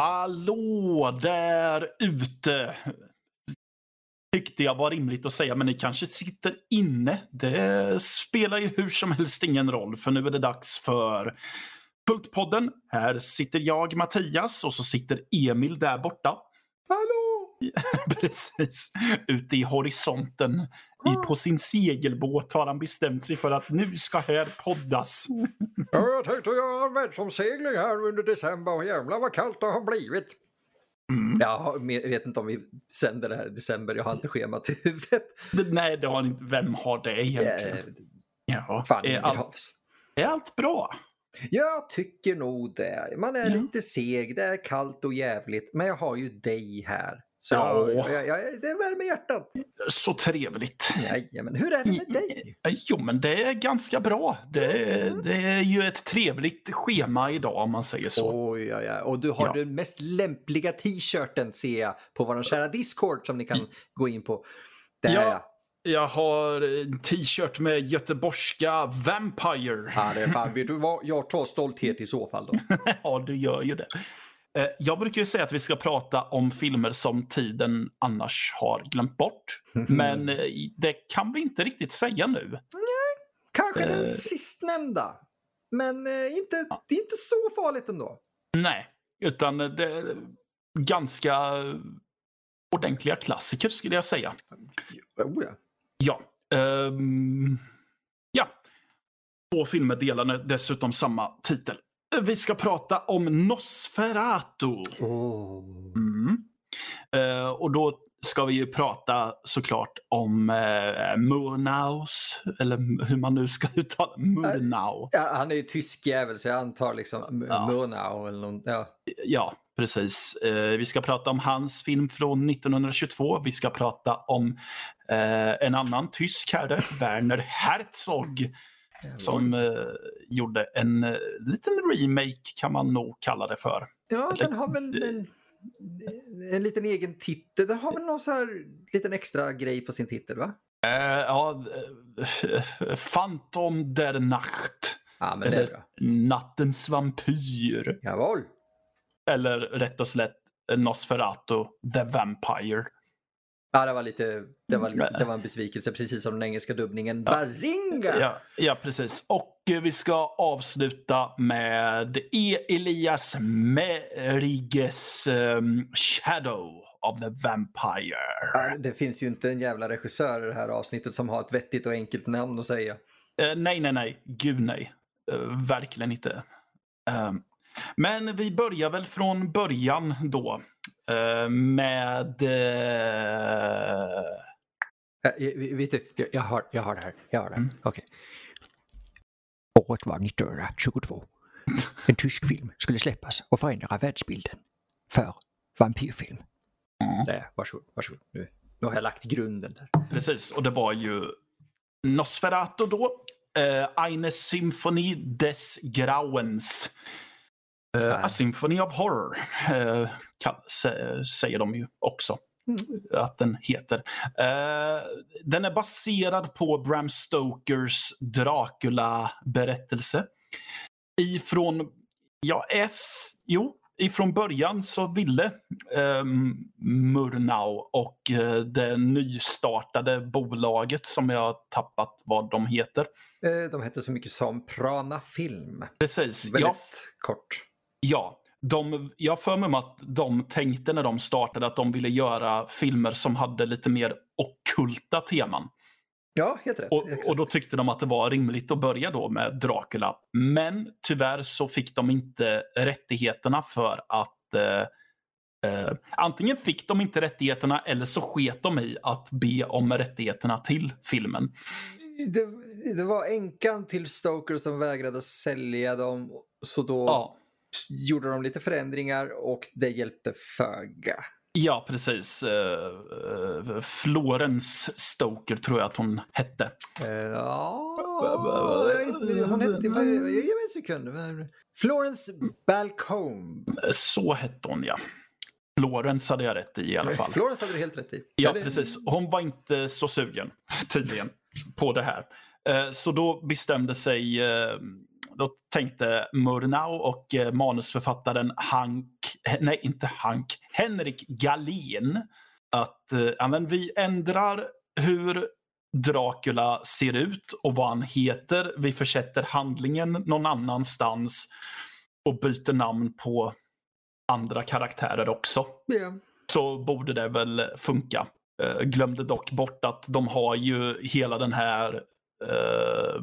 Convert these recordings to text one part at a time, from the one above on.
Hallå där ute! Tyckte jag var rimligt att säga, men ni kanske sitter inne. Det spelar ju hur som helst ingen roll, för nu är det dags för Pultpodden. Här sitter jag, Mattias, och så sitter Emil där borta. Hallå! Precis. Ute i horisonten. I, på sin segelbåt har han bestämt sig för att nu ska här poddas. Ja, jag tänkte göra en världsomsegling här under december och jävlar vad kallt det har blivit. Mm. Jag vet inte om vi sänder det här i december, jag har inte schemat i huvudet. Nej, det har inte. Vem har det egentligen? Eh, Ja. Fan, är, allt, är allt bra? Jag tycker nog det. Man är Ja. lite seg, det är kallt och jävligt. Men jag har ju dig här. Så Ja. jag, jag, det värmer hjärtat. Så trevligt. Jajamän, hur är det med dig? Jo, men det är ganska bra. Det är, det är ju ett trevligt schema idag om man säger så. Oj, oj, oj. Och du har Ja. den mest lämpliga t-shirten ser jag på vår kära Discord som ni kan gå in på. Där Ja. ja. Jag har en t-shirt med göteborgska Vampire. Ja, det är fan, vet du vad? Jag tar stolthet i så fall då. Ja, du gör ju det. Eh, Jag brukar ju säga att vi ska prata om filmer som tiden annars har glömt bort. Men eh, det kan vi inte riktigt säga nu. Kanske den Eh. sistnämnda. Men inte, det är inte så farligt ändå. Nej, utan det är ganska ordentliga klassiker skulle jag säga. Oh, ja. Ja. ehm, ja. Två filmer delar dessutom samma titel. Vi ska prata om Nosferatu. Oh. Mm. Eh, och då ska vi ju prata såklart om uh, Murnaus, eller hur man nu ska uttala Murnau. Ja, han är ju tysk jävel så jag antar liksom Ja. Murnau eller någon. Ja. Ja, precis. Eh, vi ska prata om hans film från 1922. Vi ska prata om eh, en annan tysk herre, Werner Herzog, som eh, gjorde en eh, liten remake kan man nog kalla det för. Ja, den har väl en, en liten egen titel. Den har väl någon så här liten extra grej på sin titel va? Eh, ja, eh, Phantom der Nacht. Ja, men det är Eller. Nattens vampyr. Jawohl. Eller rätt och slätt Nosferatu the Vampire. Ja, det var lite, det var, det var en besvikelse precis som den engelska dubbningen. Bazinga! Ja, ja, precis. Och eh, vi ska avsluta med E. Elias Meriges ehm, Shadow of the Vampire. Ja, Det finns ju inte en jävla regissör i det här avsnittet som har ett vettigt och enkelt namn att säga. Eh, nej, nej, nej. Gud nej. Eh, verkligen inte. Ehm, men vi börjar väl från början då. Eh, med... eh, Äh, eh, vet du, jag, jag, har, jag har det här. Jag har det. Mm. Okej. Året var 1922. En tysk film skulle släppas och förändra världsbilden för vampyrfilm. Mm. Där, varsågod, varsågod. Nu, nu har jag lagt grunden där. Precis, och det var ju Nosferatu då. Uh, Eine Symphony des Grauens. Uh. A Symphony of Horror eh, kall- sä- säger de ju också att den heter. Eh, den är baserad på Bram Stokers Dracula-berättelse. Ifrån, ja, S, jo, ifrån början så ville um, Murnau och eh, det nystartade bolaget som jag har tappat vad de heter. Eh, De heter så mycket som Prana Film. Precis. Väldigt Ja, kort. Ja, de, jag för mig att de tänkte när de startade att de ville göra filmer som hade lite mer ockulta teman. Ja, helt rätt. Och, och då tyckte de att det var rimligt att börja då med Dracula. Men tyvärr så fick de inte rättigheterna för att eh, eh, antingen fick de inte rättigheterna eller så sket de i att be om rättigheterna till filmen. det, det var änkan till Stoker som vägrade sälja dem. Så då Ja, gjorde de lite förändringar och det hjälpte föga. ja precis. Eh, Florence Stoker tror jag att hon hette. Eh, Ja, hon hette... Ge mig en sekund. Florence Balcombe. Så hette hon ja. Florence hade jag rätt i i alla fall. Florence hade du helt rätt i. Ja, precis. Hon var inte så sugen, tydligen, på det här. Så då bestämde sig, då tänkte Murnau och eh, manusförfattaren Hank nej inte Hank, Henrik Galén att eh, men vi ändrar hur Dracula ser ut och vad han heter. Vi försätter handlingen någon annanstans och byter namn på andra karaktärer också. Yeah. Så borde det väl funka. Uh, glömde dock bort att de har ju hela den här uh,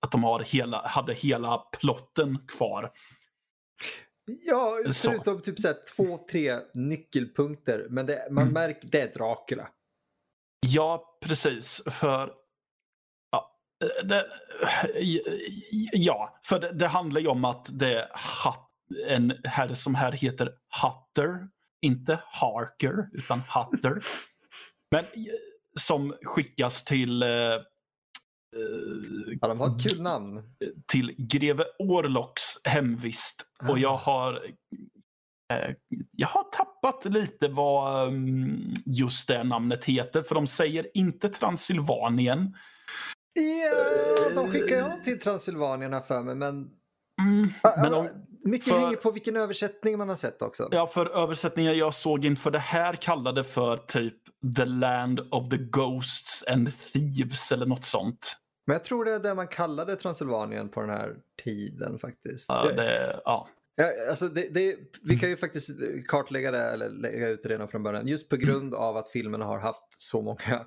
att de har hela, hade hela plotten kvar. Ja, förutom så. typ så två, tre nyckelpunkter. Men det, man mm. märker, det är Dracula. Ja, precis. För ja, det, ja, för det, det, handlar ju om att det är en herre som här heter Hutter. Inte Harker, utan Hutter. Men som skickas till... Eh, ja, de har ett kul namn. Till greve Orlocks hemvist. Mm. Och jag har Eh, jag har tappat lite vad mm, just det namnet heter, för de säger inte Transylvanien. Ja, de skickar ju till Transylvanien för mig, men... Mm, men om, mycket för, hänger på vilken översättning man har sett också. Ja, för översättningen jag såg inför det här kallade för typ The Land of the Ghosts and Thieves eller något sånt. Men jag tror det är det man kallade Transylvanien på den här tiden faktiskt. Ja, det, ja. Ja, alltså det, det, vi kan ju faktiskt kartlägga det eller lägga ut det redan från början. Just på grund av att filmen har haft så många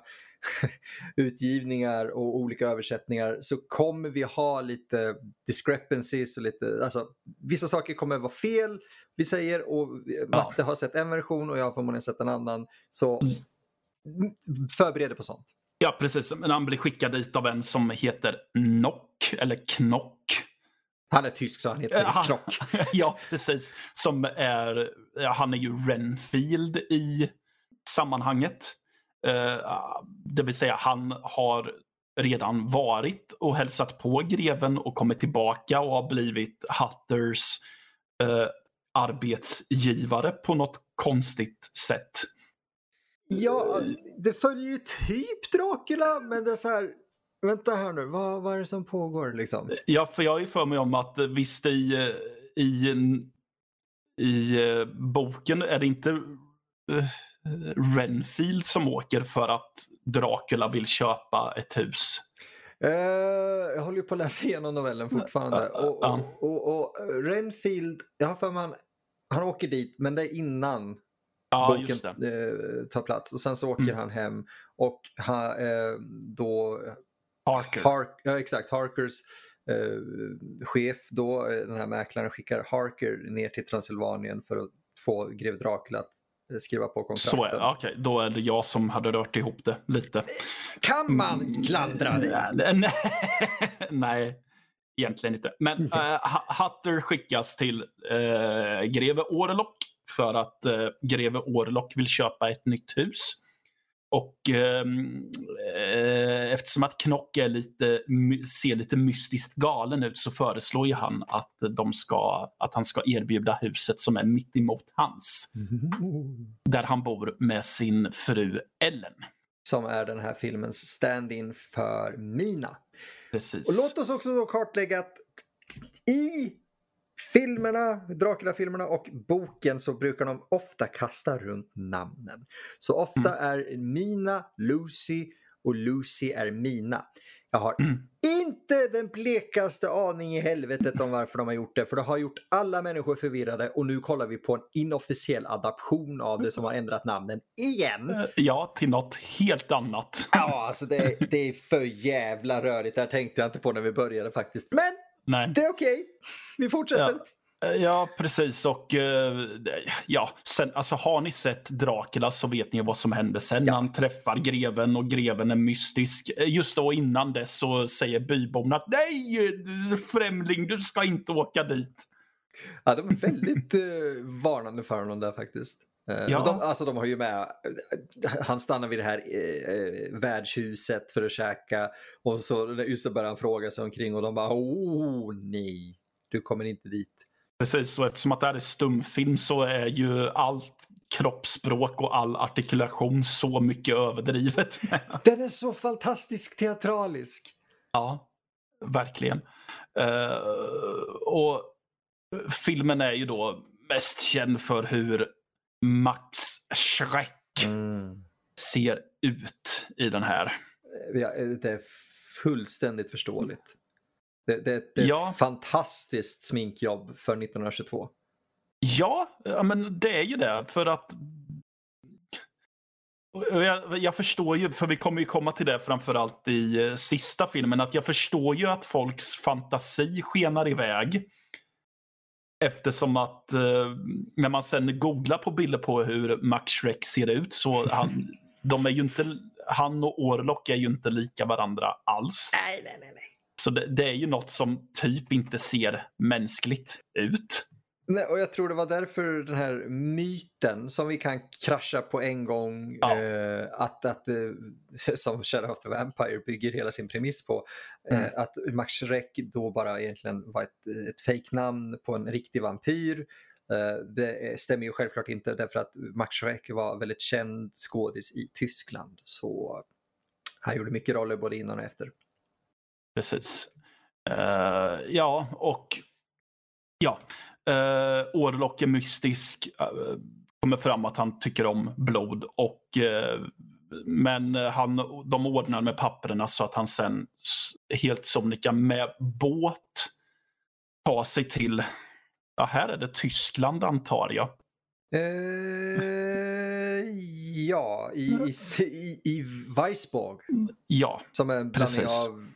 utgivningar och olika översättningar så kommer vi ha lite discrepancies och lite, alltså vissa saker kommer vara fel vi säger och Matte ja. har sett en version och jag har förmodligen sett en annan. Så förbered dig på sånt. Ja, precis. Men han blir skickad dit av en som heter Nock eller Knock han är tysk så han heter säkert Krock. ja, precis. Som är, han är ju Renfield i sammanhanget. Uh, det vill säga han har redan varit och hälsat på greven och kommit tillbaka och har blivit Hutters uh, arbetsgivare på något konstigt sätt. Ja, det följer ju typ Dracula men det är så här Vänta här nu, vad, vad är det som pågår liksom? Ja, för jag ju för mig om att visst i, i, i boken är det inte Renfield som åker för att Dracula vill köpa ett hus. Uh, jag håller ju på att läsa igenom novellen fortfarande. Uh, uh, och, och, och, och, Renfield, jag har för mig han, han åker dit men det är innan boken tar plats. Och sen så åker mm. han hem och han, då Harker. Hark, ja, exakt, Harkers eh, chef då, eh, den här mäklaren skickar Harker ner till Transylvanien för att få greve Dracula att eh, skriva på kontrakten. Så är okay. då är det jag som hade rört ihop det lite. Kan man mm. klandra dig? Nej, nej, egentligen inte. Men uh, Hutter skickas till uh, greve Orlok för att uh, greve Orlok vill köpa ett nytt hus. Och ehm, eh, eftersom att Knock är lite, ser lite mystiskt galen ut så föreslår ju han att, de ska, att han ska erbjuda huset som är mitt emot hans. Mm. Där han bor med sin fru Ellen. Som är den här filmens stand-in för Mina. Precis. Och låt oss också då kartlägga att i filmerna, Dracula-filmerna och boken så brukar de ofta kasta runt namnen. Så ofta mm. är Mina Lucy och Lucy är Mina. Jag har mm. inte den blekaste aning i helvetet om varför de har gjort det. För det har gjort alla människor förvirrade och nu kollar vi på en inofficiell adaption av det som har ändrat namnen igen. Eh, ja, till något helt annat. Ja, alltså det, det är för jävla rörigt. Det här tänkte jag inte på när vi började faktiskt. Men Nej. Det är okej. Okay. Vi fortsätter. Ja. Eh, ja, precis. Och eh, ja, sen, alltså, har ni sett Dracula så vet ni vad som händer sen. Ja. Han träffar greven och greven är mystisk. Eh, just då innan det så säger byborna att nej, främling, du ska inte åka dit. Ja, de är väldigt eh, varnande för honom där faktiskt. Eh, ja. De, alltså de har ju med, han stannar vid det här eh, eh, värdshuset för att käka och så just börjar han fråga sig omkring och de bara oh nej, du kommer inte dit. Precis, och eftersom att det här är stumfilm så är ju allt kroppsspråk och all artikulation så mycket överdrivet. Den är så fantastiskt teatralisk. Ja, verkligen. Uh, och filmen är ju då mest känd för hur Max Schreck Mm. ser ut i den här. Ja, det är fullständigt förståeligt. Det, det, det är Ja. ett fantastiskt sminkjobb för 1922. Ja, men det är ju det. För att... Jag, jag förstår ju, för vi kommer ju komma till det framförallt i eh, sista filmen, att jag förstår ju att folks fantasi skenar iväg. Eftersom att eh, när man sen googlar på bilder på hur Max Schreck ser ut så han, de är ju inte, han och Orlok är ju inte lika varandra alls. Nej, nej. nej. Så det, det är ju något som typ inte ser mänskligt ut. Nej, och jag tror det var därför den här myten som vi kan krascha på en gång, Ja. eh, att, att eh, som Shadow of the Vampire bygger hela sin premiss på, eh, Mm. att Max Schreck då bara egentligen var ett, ett fejknamn på en riktig vampyr. Eh, det stämmer ju självklart inte därför att Max Schreck var väldigt känd skådis i Tyskland. Så han gjorde mycket roller både innan och efter. Precis. Eh, ja, och ja. Eh, Orlok är mystisk. eh, kommer fram att han tycker om blod. Och, eh, men han, de ordnar med papperna så att han sen helt sonika med båt tar sig till, ja här är det Tyskland antar jag. Eh, ja, i, i, i, i Weisborg. Ja, Som är en blandning Precis. av,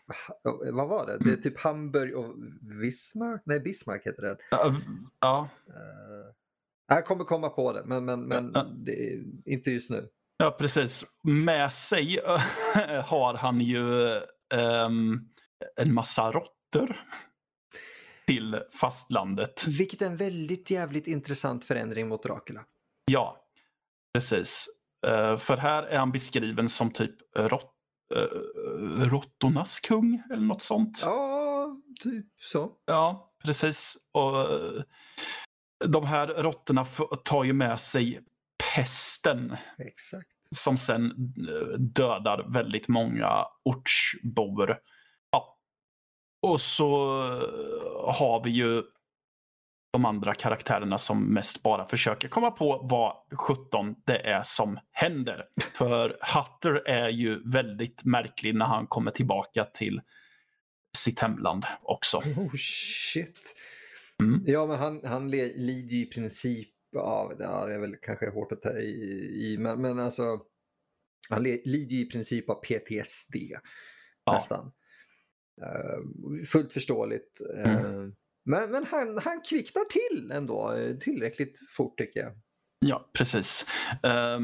vad var det? Det är typ Hamburg och Bismarck? Nej, Bismarck heter den. Eh, ja, Uh, jag kommer komma på det, men, men, men Ja. det inte just nu. Ja, precis. Med sig har han ju ehm, en massa råttor till fastlandet. Vilket är en väldigt jävligt intressant förändring mot Dracula. Ja, precis. Eh, för här är han beskriven som typ rott, uh, råttornas kung eller något sånt. Ja, typ så. Ja, precis. Och eh, de här råttorna tar ju med sig pesten Exakt. som sen eh, dödar väldigt många ortsbor. Och så eh, har vi ju de andra karaktärerna som mest bara försöker komma på vad 17 det är som händer. För Hutter är ju väldigt märklig när han kommer tillbaka till sitt hemland också. Oh shit. Mm. Ja, men han, han lider i princip av, ja, det är väl kanske hårt att ta i, i men, men alltså han lider i princip av PTSD Ja. nästan. Eh, fullt förståeligt. Eh, Mm. men men han, han kvicknar till ändå eh, tillräckligt fort tycker jag. Ja, precis. Eh,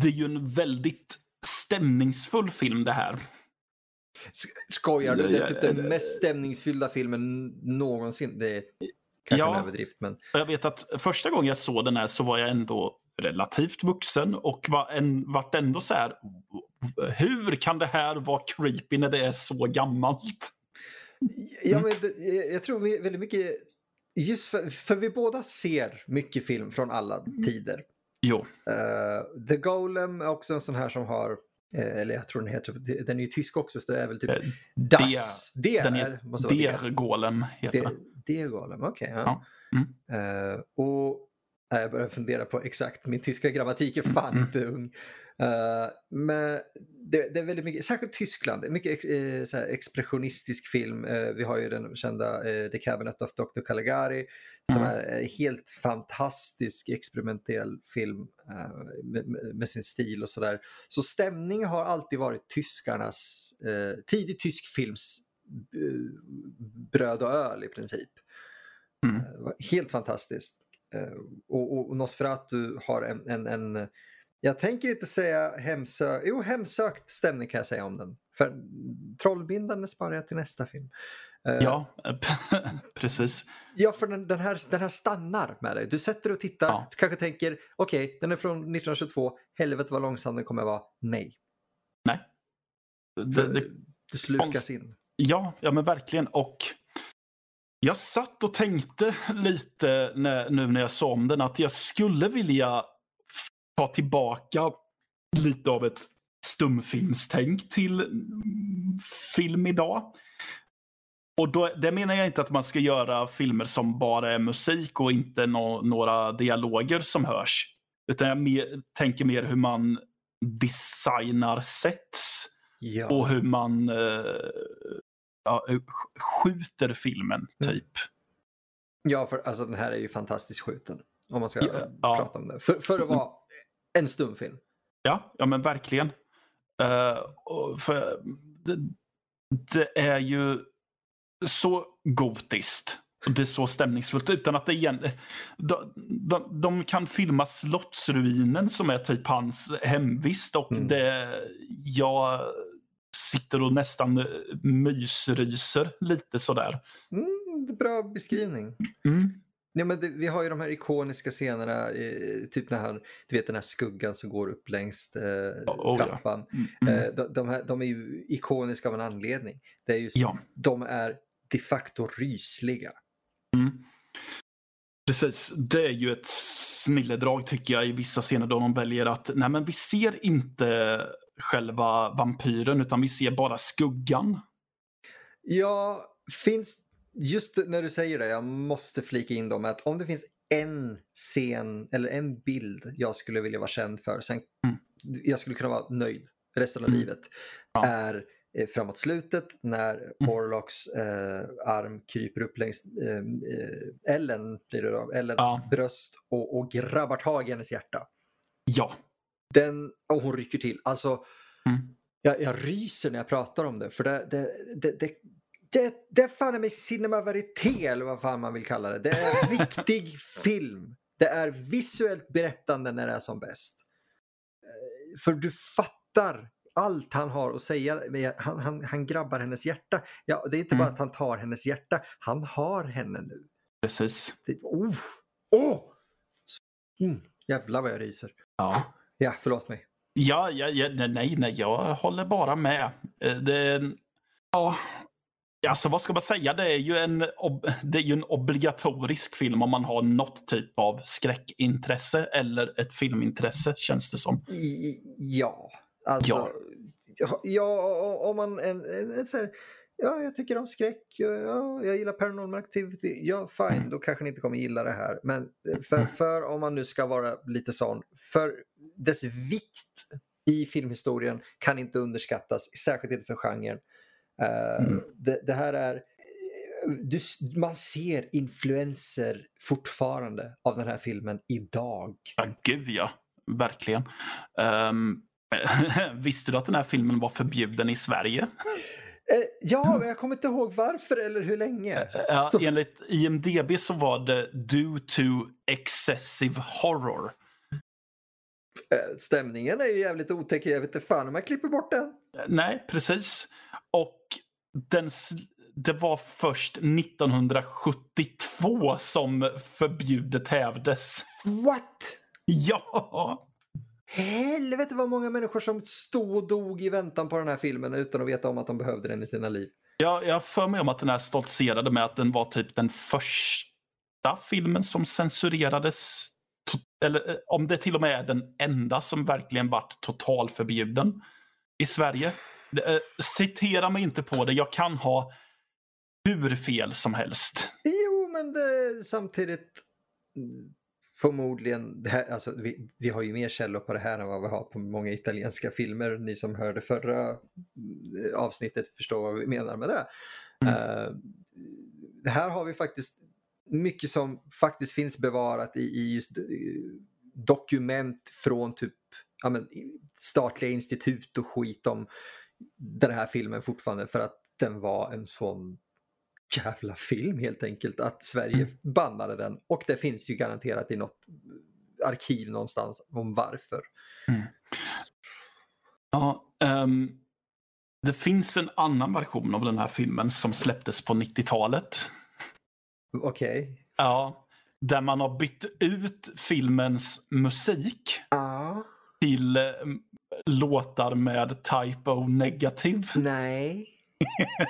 det är ju en väldigt stämningsfull film det här. Skojar du? Det är typ den mest stämningsfyllda filmen någonsin. Det är kanske Ja. en överdrift men Jag vet att första gången jag såg den här så var jag ändå relativt vuxen och var en, vart ändå så här. Hur kan det här vara creepy när det är så gammalt? Ja, Mm. men jag- tror väldigt mycket, just för, för vi båda ser mycket film från alla Mm. tider. Jo, Eh, The Golem är också en sån här som har, eh, eller jag tror den heter, den är ju tysk också så det är väl typ eh, Das. Det, den är, är måste. Der Golem heter Det, den. det är Golem, okej. ja. Ja. Mm. Eh, och eh, jag börjar fundera på exakt, min tyska grammatik är fan Mm. inte ung. Eh, men det, det är väldigt mycket, särskilt Tyskland, mycket ex, eh, så expressionistisk film. Eh, vi har ju den kända eh, The Cabinet of Dr. Caligari som Mm. är en helt fantastisk experimentell film eh, med, med- sin stil och sådär. Så stämning har alltid varit tyskarnas, eh, tidig tysk films eh, bröd och öl i princip. Mm. Eh, Helt fantastiskt. Eh, och, och Nosferatu har en, en, en, jag tänker inte säga hemsökt, jo hemsökt stämning kan jag säga om den. För Trollbindande sparar jag till nästa film. Eh, Ja, precis. Ja, för den, den, här, den här stannar med dig. Du sätter dig och tittar, Ja. du kanske tänker okej, den är från 1922, helvete vad långsam den kommer vara. Nej, Nej. Det, det, det slukas in. Ja, ja men verkligen. Och jag satt och tänkte lite när, nu när jag sa om den att jag skulle vilja ta tillbaka lite av ett stumfilmstänk till film idag. Och då, det menar jag inte att man ska göra filmer som bara är musik och inte nå- några dialoger som hörs. Utan jag mer, tänker mer hur man designar sets Ja. och hur man eh, ja, sk- skjuter filmen, Mm. typ. ja, för alltså den här är ju fantastiskt skjuten. Om man ska Ja, prata om det. För, för att vara en stumfilm. Ja, ja men verkligen. Och för det, det är ju så gotiskt. Och det är så stämningsfullt utan att det igen... De, de, de kan filma slottsruinen som är typ hans hemvist och Mm. det... Jag sitter och nästan mysryser lite sådär. Mm, bra beskrivning. Mm. Ja, men det, vi har ju de här ikoniska scenerna, eh, typ när han, du vet den här skuggan som går upp längs eh, Oh, ja. trappan. Mm. Eh, de, de, här, de är ju ikoniska av en anledning. Det är ju, Ja. De är de facto rysliga. Mm. Precis, det är ju ett snilledrag tycker jag i vissa scener då de väljer att nej men vi ser inte själva vampyren utan vi ser bara skuggan. Ja, finns, just när du säger det, jag måste flika in dem att om det finns en scen eller en bild jag skulle vilja vara känd för, sen Mm. jag skulle kunna vara nöjd resten av Mm. livet, Ja. är eh, framåt slutet när Mm. Orlocks eh, arm kryper upp längs eh, eh, Ellen, blir det då, Ellens Ja. bröst och, och grabbar tag i hennes hjärta. Ja. Den, och hon rycker till. Alltså, Mm. jag, jag ryser när jag pratar om det. För det, det, det, det, det, det är fan med cinema verité eller vad fan man vill kalla det. Det är riktig film. Det är visuellt berättande när det är som bäst. Eh, För du fattar allt han har att säga. Han, han, han grabbar hennes hjärta. Ja, det är inte bara Mm. att han tar hennes hjärta. Han har henne nu. Precis. Det, oh, oh. Mm, jävlar vad jag ryser. Ja. Ja, förlåt mig. Ja, ja, ja, nej, nej, jag håller bara med. Eh, Det, ja, alltså vad ska man säga? Det är, ju en, det är ju en obligatorisk film om man har något typ av skräckintresse eller ett filmintresse känns det som. Ja, alltså. Ja, ja om man en, en, en så här, ja, jag tycker om skräck, ja, jag gillar paranormal activity, ja fine, då kanske ni inte kommer gilla det här. Men för, för om man nu ska vara lite sån, för dess vikt i filmhistorien kan inte underskattas, särskilt inte för genren. Eh, Mm. det, det här är, du, man ser influenser fortfarande av den här filmen idag. Ja, gud ja. Verkligen. Ehm, visste du att den här filmen var förbjuden i Sverige? Eh, Ja, men jag kommer inte ihåg varför eller hur länge. Ja, Så- enligt IMDB så var det due to excessive horror. Eh, Stämningen är ju jävligt otäck. Jag vet inte fan om jag klipper bort den. Nej, precis. Och den, det var först 1972 som förbjudet hävdes. What? Ja! Helvete vad många människor som stod och dog i väntan på den här filmen utan att veta om att de behövde den i sina liv. Jag, jag har för mig om att den här stoltserade med att den var typ den första filmen som censurerades. Eller eh, om det till och med är den enda som verkligen vart totalförbjuden i Sverige. Eh, Citera mig inte på det. Jag kan ha hur fel som helst. Jo, men det, samtidigt mm, förmodligen, det här, alltså, vi, vi har ju mer källor på det här än vad vi har på många italienska filmer. Ni som hörde förra mm, avsnittet förstår vad vi menar med det. Mm. Eh, det här har vi faktiskt mycket som faktiskt finns bevarat i, i just eh, dokument från typ ja, men, statliga institut och skit om den här filmen fortfarande för att den var en sån jävla film helt enkelt att Sverige Mm. bannade den och det finns ju garanterat i något arkiv någonstans om varför. Ja, ehm, det finns en annan version av den här filmen som släpptes på 90-talet. Okej. Ja, där man har bytt ut filmens musik Ja. till eh, låtar med typo negativ. Nej.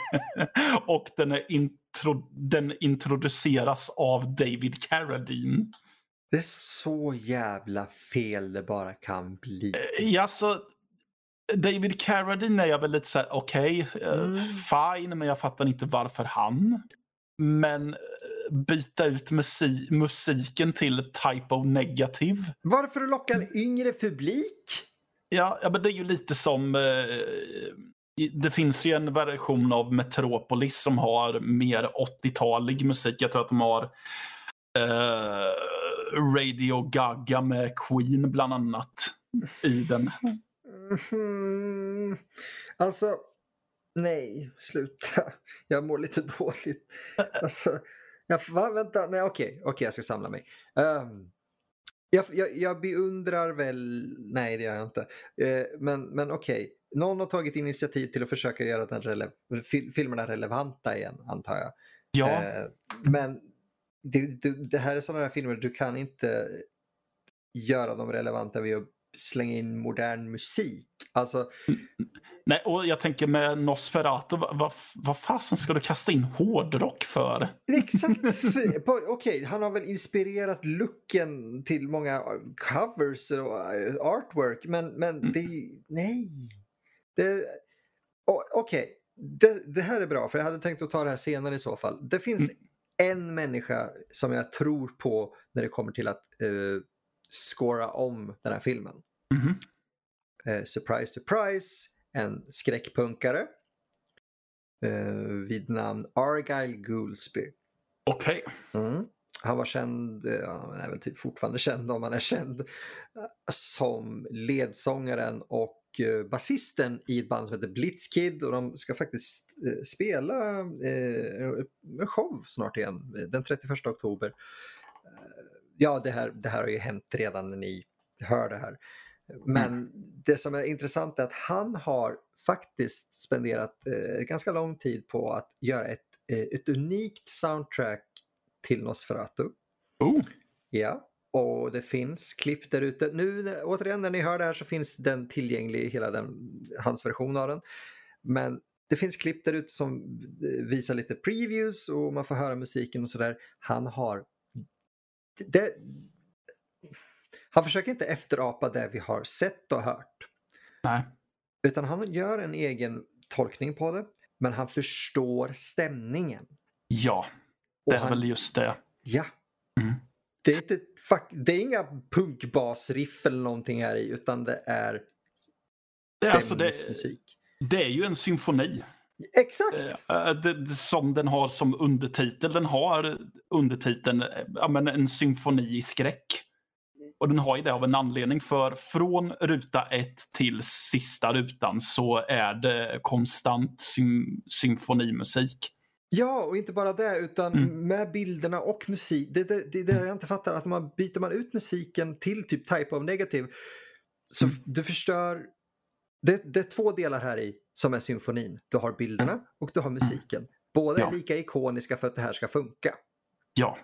Och den, är intro, den introduceras av David Carradine. Det är så jävla fel det bara kan bli. Ja, så, David Carradine är jag väl lite så här, okej, okay, Mm. fine, men jag fattar inte varför han. Men eh, byta ut musi- musiken till typo negativ. Varför du lockar en yngre publik? Ja, ja, men det är ju lite som... Eh, det finns ju en version av Metropolis som har mer 80-talig musik. Jag tror att de har eh, Radio Gaga med Queen bland annat i den. Mhm. Alltså, nej, sluta. Jag mår lite dåligt. Alltså, jag, va, vänta, nej okej, okej jag ska samla mig. Ehm, jag, jag, jag beundrar väl, nej det gör jag inte. Eh, men men okej, någon har tagit initiativ till att försöka göra den rele- fil, filmerna relevanta igen antar jag. Ja, Eh, men det, det, det här är sådana här filmer, du kan inte göra dem relevanta vid att slänga in modern musik. Alltså, nej, och jag tänker med Nosferatu, vad, vad, fasen ska du kasta in hårdrock för? exakt, okej, han har väl inspirerat looken till många covers och eh, artwork, men, men Mm. det, nej. Det, okej, det, det här är bra, för jag hade tänkt att ta det här senare i så fall. Det finns Mm. en människa som jag tror på när det kommer till att uh, scora om den här filmen. Mhm. Eh, surprise, surprise, en skräckpunkare eh, vid namn Argyle Goolsby. Okej. Mm. Han var känd, eh, ja, han är väl typ fortfarande känd om han är känd, eh, som ledsångaren och eh, basisten i ett band som heter Blitzkid och de ska faktiskt spela en show snart igen, den 31 oktober. Ja, det här, det här har ju hänt redan när ni hör det här. Men det som är intressant är att han har faktiskt spenderat eh, ganska lång tid på att göra ett, eh, ett unikt soundtrack till Nosferatu. Oh. Ja, och det finns klipp där ute. Nu återigen när ni hör det här så finns den tillgänglig, hela den, hans version av den. Men det finns klipp där ute som eh, visar lite previews och man får höra musiken och sådär. Han har... Det, han försöker inte efterapa det vi har sett och hört. Nej. Utan han gör en egen tolkning på det. Men han förstår stämningen. Ja, det är han, väl just det. Ja. Mm. Det är, inte, fuck, det är inga punkbasriff eller någonting här i utan det är det, alltså det, det är ju en symfoni. Exakt! Eh, det, som den har som undertitel. Den har undertiteln eh, ja, men en symfoni i skräck. Och den har ju det av en anledning för från ruta ett till sista rutan så är det konstant sym symfonimusik. Ja, och inte bara det utan Mm. med bilderna och musik. Det är det, det, det jag inte fattar. Att man byter man ut musiken till typ type of negative så Mm. du förstör... Det, det är två delar här i som är symfonin. Du har bilderna och du har musiken. Båda Ja. är lika ikoniska för att det här ska funka. Ja.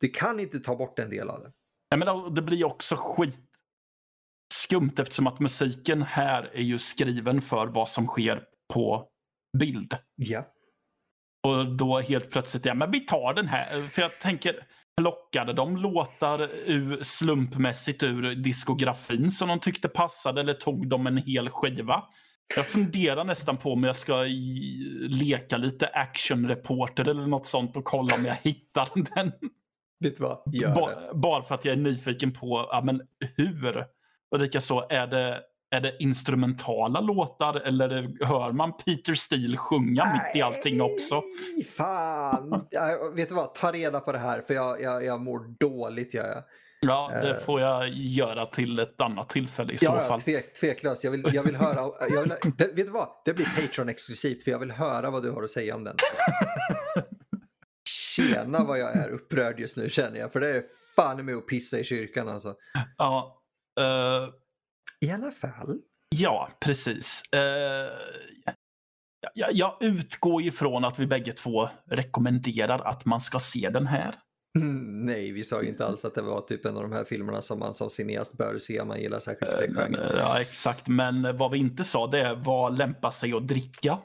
Du kan inte ta bort en del av det. Nej, men det blir också skit skumt eftersom att musiken här är ju skriven för vad som sker på bild. Ja. Och då helt plötsligt, ja men vi tar den här. För jag tänker, plockade de låtar ur, slumpmässigt ur diskografin som de tyckte passade eller tog de en hel skiva? Jag funderar nästan på om jag ska leka lite actionreporter eller något sånt och kolla om jag hittar den. Vet du vad? Gör det. Ba, bara för att jag är nyfiken på ja, men hur. Och likaså, är det, är det instrumentala låtar eller hör man Peter Steele sjunga mitt i allting också? Nej, fan! Ja, vet du vad? Ta reda på det här för jag, jag, jag mår dåligt gör jag. Ja, det Eh. får jag göra till ett annat tillfälle i så Ja, fall. tvek, tveklöst. Jag vill, jag vill höra. Jag vill, det, vet du vad? Det blir Patreon-exklusivt för jag vill höra vad du har att säga om den. Tjena vad jag är upprörd just nu känner jag. För det är fan med att pissa i kyrkan alltså. Ja, eh, I alla fall. ja precis. Eh, jag, jag utgår ifrån att vi bägge två rekommenderar att man ska se den här. Nej, vi sa ju inte alls att det var typ en av de här filmerna som man som cineast bör se om man gillar särskilt Eh, skräckgenren. ja, exakt. Men vad vi inte sa det är vad lämpar sig att dricka.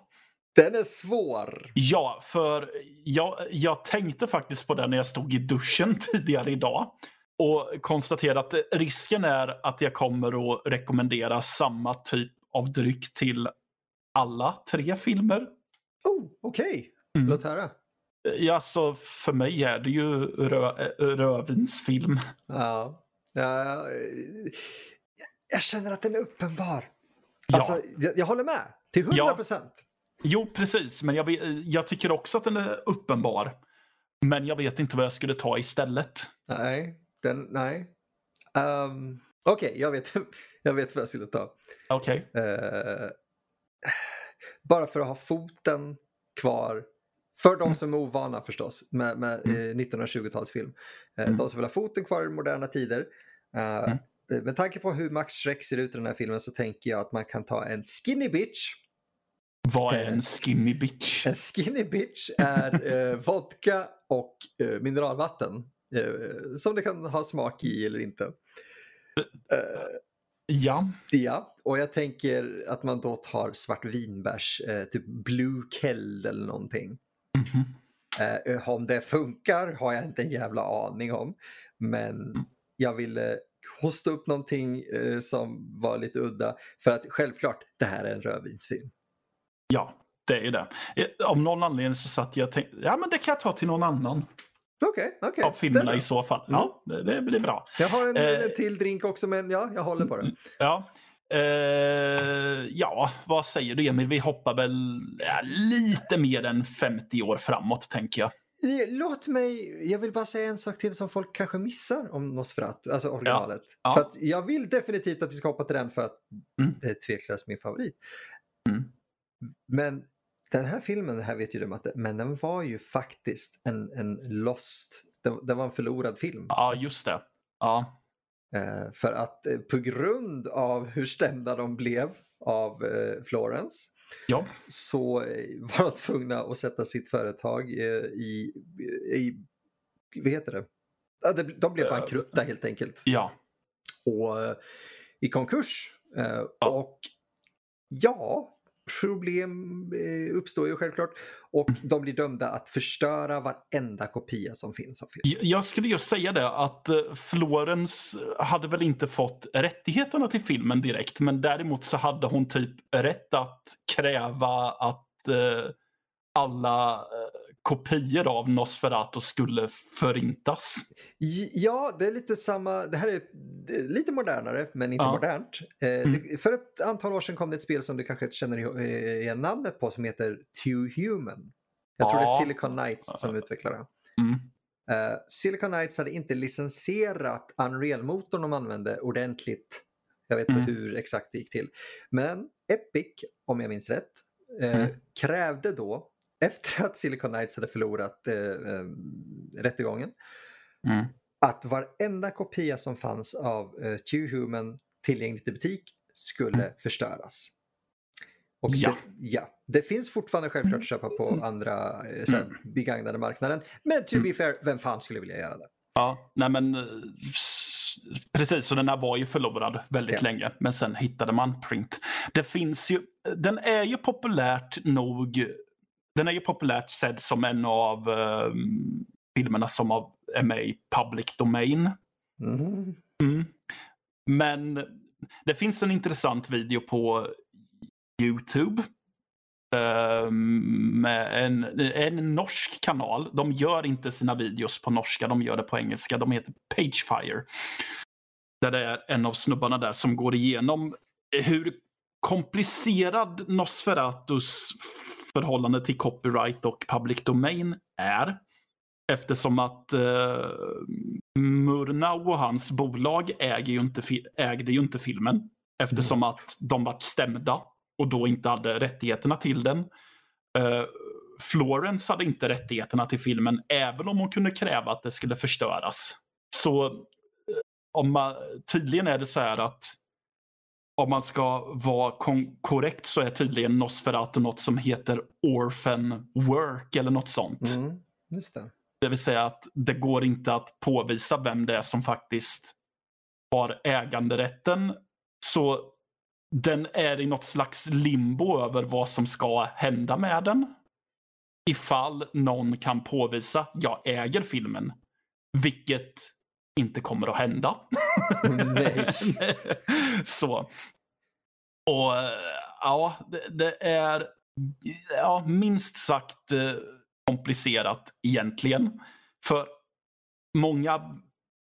Den är svår. Ja, för jag, jag tänkte faktiskt på det när jag stod i duschen tidigare idag. Och konstaterade att risken är att jag kommer att rekommendera samma typ av dryck till alla tre filmer. Oh, okej. Mm. Låt höra. Ja, så för mig är det ju rö äh, rödvinsfilm. Ja. ja eh, jag känner att den är uppenbar. Ja. Alltså, jag, jag håller med. Till 100 Ja. procent. Jo, precis. Men jag, jag tycker också att den är uppenbar. Men jag vet inte vad jag skulle ta istället. Nej, den, nej. Um, Okej, jag, vet, jag vet vad jag skulle ta. Okej. Eh, bara för att ha foten kvar. För de som är ovana förstås med, med eh, 1920-talsfilm. Eh, Mm. De som vill ha foten kvar i moderna tider. Eh, Mm. Med tanke på hur Max Schreck ser ut i den här filmen så tänker jag att man kan ta en skinny bitch. Vad är en skinny bitch? En skinny bitch är eh, vodka och eh, mineralvatten. Eh, som det kan ha smak i eller inte. Eh, Ja. Ja, och jag tänker att man då tar svartvinbärs, eh, typ Blue Kell eller någonting. Mhm. Eh, om det funkar har jag inte en jävla aning om. Men jag ville hosta upp någonting eh, som var lite udda. För att självklart, det här är en rödvinsfilm. Ja, det är det. Eh, Om någon anledning så satt jag och tänkte, ja men det kan jag ta till någon annan Okej, okej. av Det är filmerna i så fall. Ja, det, det blir bra. Jag har en, Eh, en till drink också, men ja, jag håller på det. Ja. Eh, ja, vad säger du Emil? Vi hoppar väl ja, lite mer än 50 år framåt tänker jag. Låt mig, jag vill bara säga en sak till som folk kanske missar om Nosferatu, alltså originalet. Ja. För att jag vill definitivt att vi ska hoppa till den för att Mm. det är tveklöst min favorit. Mm. Men den här filmen, det här vet ju du Matte, men den var ju faktiskt en, en lost, det, det var en förlorad film. Ja, just det. Ja. Eh, för att eh, på grund av hur stämda de blev av eh, Florence Ja. så var de tvungna att sätta sitt företag i, i vad heter det? De blev bankrutta helt enkelt. Ja. Och i konkurs. Ja. Och ja, problem eh, uppstår ju självklart. Och de blir dömda att förstöra varenda kopia som finns av filmen. Jag- skulle just säga det att eh, Florence hade väl inte fått rättigheterna till filmen direkt. Men däremot så hade hon typ rätt att kräva att eh, alla kopior av Nosferatu skulle förintas. Ja, det är lite samma. Det här är lite modernare, men inte Ja. modernt. Eh, Mm. det, för ett antal år sedan kom det ett spel som du kanske känner eh, igen namnet på som heter Too Human. Jag tror det är Ja. Silicon Knights som utvecklar det. Mm. Eh, Silicon Knights hade inte licensierat Unreal-motorn de använde ordentligt. Jag vet inte Mm. hur exakt det gick till. Men Epic, om jag minns rätt, eh, Mm. krävde då, efter att Silicon Knights hade förlorat eh, eh, rättegången, Mm. att varenda kopia som fanns av uh, Too Human tillgängligt i butik skulle förstöras. Och Ja. Det, ja, det finns fortfarande självklart att köpa på andra eh, så här, begagnade marknaden. Men to be fair, vem fan skulle vilja göra det? Ja, nej men eh, precis. Så den här var ju förlorad väldigt Ja. länge. Men sen hittade man print. Det finns ju, den är ju populärt nog. Den är ju populärt sedd som en av eh, filmerna som av- är med i public domain. Mm. Mm. Men det finns en intressant video på Youtube. eh, Med en, en norsk kanal. De gör inte sina videos på norska, de gör det på engelska. De heter Pagefire. Där det är en av snubbarna där som går igenom hur komplicerad Nosferatus förhållande till copyright och public domain är. Eftersom att eh, Murnau och hans bolag äger ju inte, ägde ju inte filmen. Eftersom att de var stämda och då inte hade rättigheterna till den. Eh, Florence hade inte rättigheterna till filmen även om hon kunde kräva att det skulle förstöras. Så eh, om man, tydligen är det så här att om man ska vara korrekt så är tydligen Nosferatu något som heter orphan work eller något sånt. Mm. Det. Det vill säga att det går inte att påvisa vem det är som faktiskt har äganderätten. Så den är i något slags limbo över vad som ska hända med den. Ifall någon kan påvisa, jag äger filmen. Vilket inte kommer att hända. Nej. Så. Och eh, ja, det, det är ja, minst sagt eh, komplicerat egentligen. För många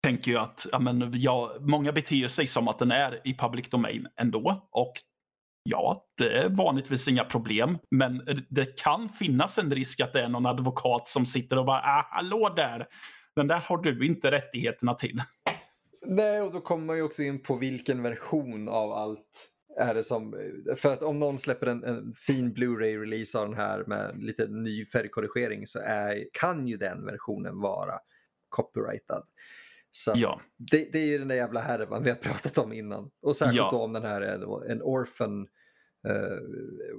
tänker ju att ja, men, ja, många beter sig som att den är i public domain ändå. Och ja, det är vanligtvis inga problem. Men det kan finnas en risk att det är någon advokat som sitter och bara ah, hallå där, den där har du inte rättigheterna till. Nej, och då kommer man ju också in på vilken version av allt är det som, för att om någon släpper en, en fin Blu-ray-release av den här med lite ny färgkorrigering så är, kan ju den versionen vara copyrightad. Så Ja, det, det är ju den där jävla härvan vi har pratat om innan. Och särskilt Ja. då om den här är en orphan eh,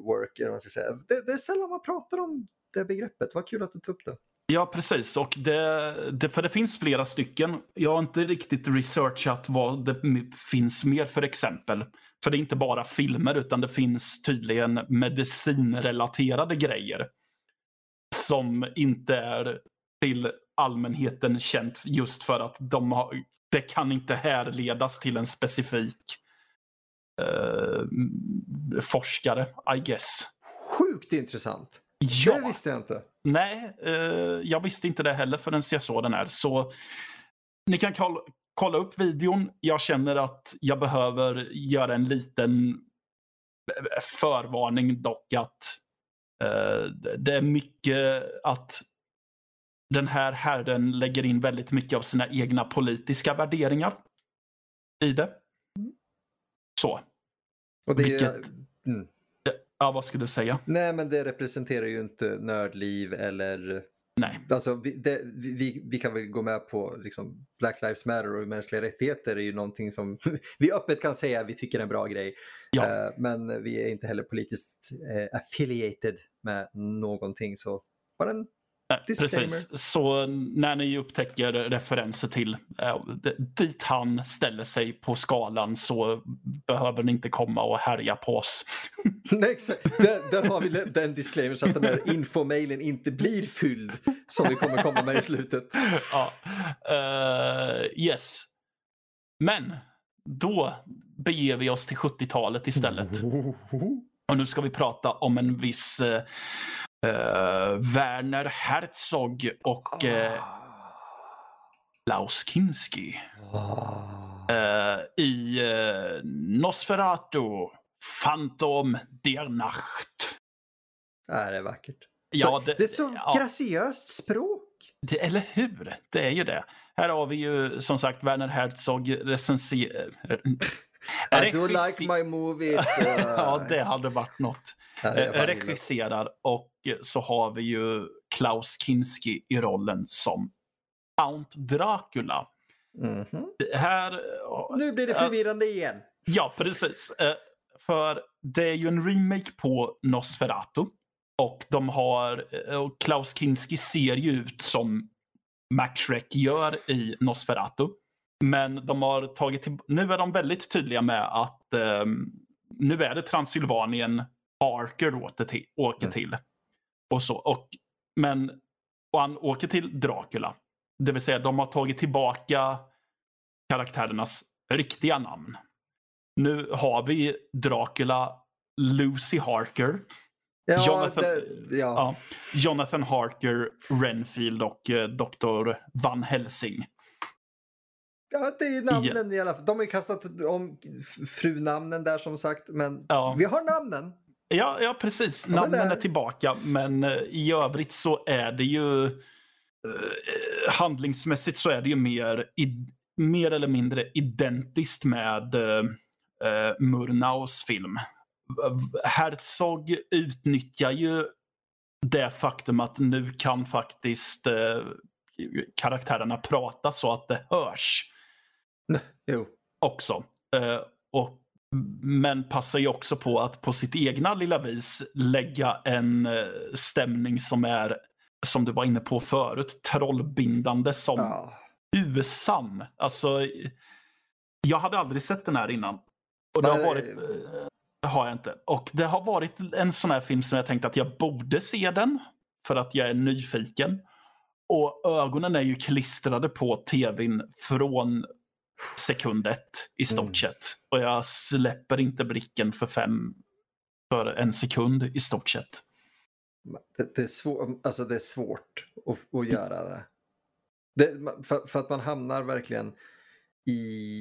work, eller vad man ska säga. Det, det är sällan man pratar om det begreppet. Vad kul att du tog upp det ja precis. Och det, det, för det finns flera stycken. Jag har inte riktigt researchat vad det finns mer för exempel. För det är inte bara filmer utan det finns tydligen medicinrelaterade grejer. Som inte är till allmänheten känt just för att de har, det kan inte härledas till en specifik eh, forskare, I guess. Sjukt intressant. Ja. Det visste jag inte. Nej, eh, jag visste inte det heller förrän jag såg den här. Så ni kan kolla, kolla upp videon. Jag känner att jag behöver göra en liten förvarning dock att eh, det är mycket att den här herren lägger in väldigt mycket av sina egna politiska värderingar i det. Så, Och det Vilket- mm. Ja vad skulle du säga? Nej, men det representerar ju inte nördliv eller... Nej. Alltså, vi, det, vi, vi kan väl gå med på liksom, Black Lives Matter och mänskliga rättigheter är ju någonting som vi öppet kan säga vi tycker är en bra grej. Ja. Eh, men vi är inte heller politiskt eh, affiliated med någonting. Så bara en Disclaimer. Precis. Så när ni upptäcker referenser till eh, dit han ställer sig på skalan så behöver ni inte komma och härja på oss. Nej. Där, där har vi den disclaimer så att den där infomailen inte blir fylld som vi kommer komma med i slutet. ja. eh, yes. Men då beger vi oss till 70-talet istället. Och nu ska vi prata om en viss eh, eh, Werner Herzog och eh, Klaus Kinski. Ah. eh, i eh, Nosferatu, Phantom der Nacht. Ja, det är vackert. Ja, så, det- det, är så ja. graciöst språk. Det, eller hur? Det är ju det. Här har vi ju som sagt Werner Herzog recenser... I do like my movies. uh, ja, det hade varit något. Eh. Regisserar och så har vi ju Klaus Kinski i rollen som Count Dracula. Mhm. Det här Nu blir det förvirrande igen. Ja, precis. Eh, För det är ju en remake på Nosferatu. Och de har, eh, och Klaus Kinski ser ju ut som Max Schreck gör i Nosferatu. Men de har tagit till, nu är de väldigt tydliga med att ehm, nu är det Transylvanien Parker åter till, åker Mm. till. Och så. Och, men, och han åker till Dracula. Det vill säga de har tagit tillbaka karaktärernas riktiga namn. Nu har vi Dracula, Lucy Harker, Ja, Jonathan, det, ja. ja, Jonathan Harker, Renfield och eh, Dr. Van Helsing. Ja, det är ju namnen i alla fall. De har ju kastat om frunamnen där som sagt. Men Ja. vi har namnen. Ja, ja precis. Ja, Namnen är tillbaka, men eh, i övrigt så är det ju... eh, handlingsmässigt så är det ju mer, i, mer eller mindre identiskt med eh, eh, Murnaus film. Herzog utnyttjar ju det faktum att nu kan faktiskt eh, karaktärerna prata så att det hörs Jo. också. Eh, och, men passar ju också på att på sitt egna lilla vis lägga en eh, stämning som är, som du var inne på förut, trollbindande som Ja. usan. Alltså, jag hade aldrig sett den här innan. Och det har varit... eh, Det har jag inte. Och det har varit en sån här film som jag tänkte att jag borde se den. För att jag är nyfiken. Och ögonen är ju klistrade på tvn från sekund ett i stort Mm. sett. Och jag släpper inte blicken för fem för en sekund i stort sett. Det, det, är, svår, alltså det är svårt att, att göra det. det för, för att man hamnar verkligen i,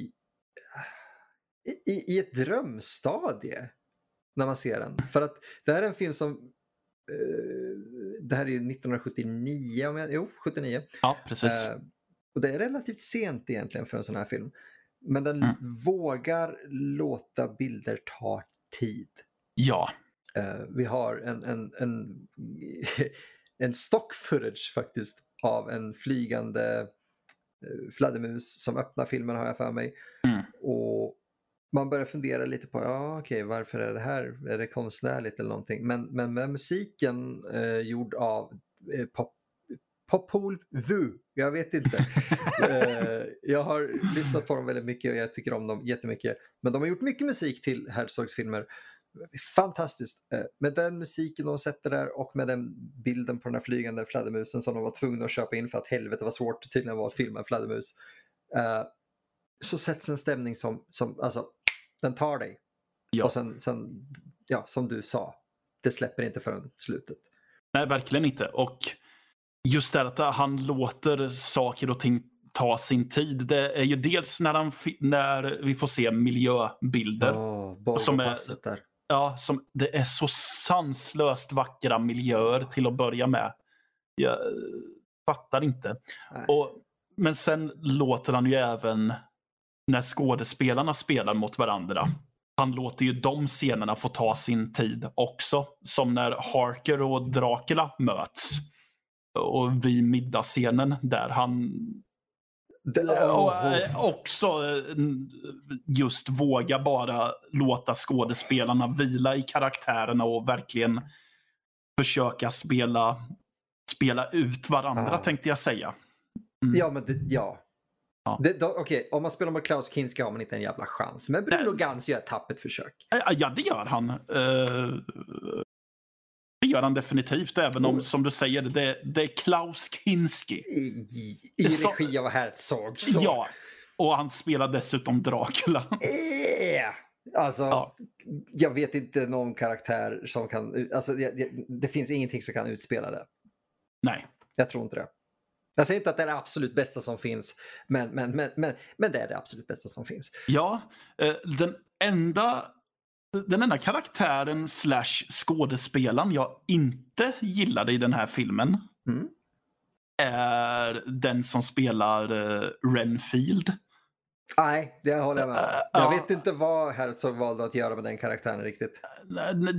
i, i ett drömstadie när man ser den. För att det här är en film som eh, det här är ju 1979, om jag, jo 79. Ja, precis. Och det är relativt sent egentligen för en sån här film. Men den Mm. vågar låta bilder ta tid. ja. Eh, vi har en, en, en, en stock footage faktiskt av en flygande eh, fladdermus som öppnar filmen har jag för mig. Mm. Och man börjar fundera lite på, ja okej varför är det här, är det konstnärligt eller någonting? Men, men med musiken eh, gjord av eh, pop, Popol Vuh, jag vet inte. Eh, jag har lyssnat på dem väldigt mycket och jag tycker om dem jättemycket. Men de har gjort mycket musik till Herzogs filmer. Fantastiskt. Eh, Med den musiken de sätter där och med den bilden på den här flygande fladdermusen som de var tvungna att köpa in för att helvete var svårt tydligen var att filma en fladdermus. eh, Så sätts en stämning som, som alltså, den tar dig. Ja. Och sen, sen, ja, som du sa, det släpper inte förrän slutet. Nej, verkligen inte. Och just det att han låter saker och ting ta sin tid. Det är ju dels när, han, när vi får se miljöbilder. Oh, som är- där. Ja, som, det är så sanslöst vackra miljöer till att börja med. Jag eh, fattar inte. Nej. Och, men sen låter han ju även när skådespelarna spelar mot varandra. Han låter ju de scenerna få ta sin tid också. Som när Harker och Dracula möts. Och vid middagsscenen där han och, eh, också eh, just våga bara låta skådespelarna vila i karaktärerna och verkligen försöka spela, spela ut varandra Ja. tänkte jag säga. Ja, men det, ja. Ja. Okej, om man spelar mot Klaus Kinski har man inte en jävla chans. Men Bruno. Gans gör ett tappert försök. Ja, det gör han. Eh, Det gör han definitivt, även om Oh. som du säger, det, det är Klaus Kinski. I, i, regi av Herzog. Så. Ja, och han spelar dessutom Dracula. Eh, Alltså, Ja. jag vet inte någon karaktär som kan... Alltså, jag, det finns ingenting som kan utspela det. Nej. Jag tror inte det. Jag säger inte att det är det absolut bästa som finns, men, men, men, men, men det är det absolut bästa som finns. Ja, eh, den enda, den enda karaktären slash skådespelaren jag inte gillade i den här filmen Mm. är den som spelar eh, Renfield. Nej, det håller jag med. Äh, Jag ja. vet inte vad Herzog valde att göra med den karaktären riktigt.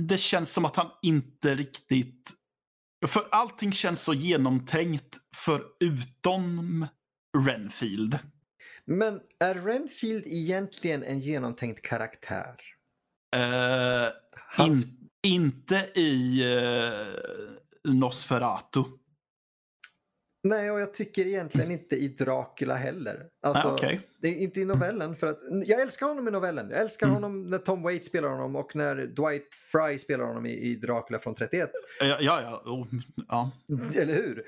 Det känns som att han inte riktigt... För allting känns så genomtänkt förutom Renfield. Men är Renfield egentligen en genomtänkt karaktär? Eh, Hans... in, inte i eh, Nosferatu. Nej, och jag tycker egentligen inte i Dracula heller. Alltså, Nej, okej. det är inte i novellen. För att, jag älskar honom i novellen. Jag älskar Mm. honom när Tom Waits spelar honom och när Dwight Fry spelar honom i, i Dracula från 31. Ja, ja. ja, oh, ja. Eller hur?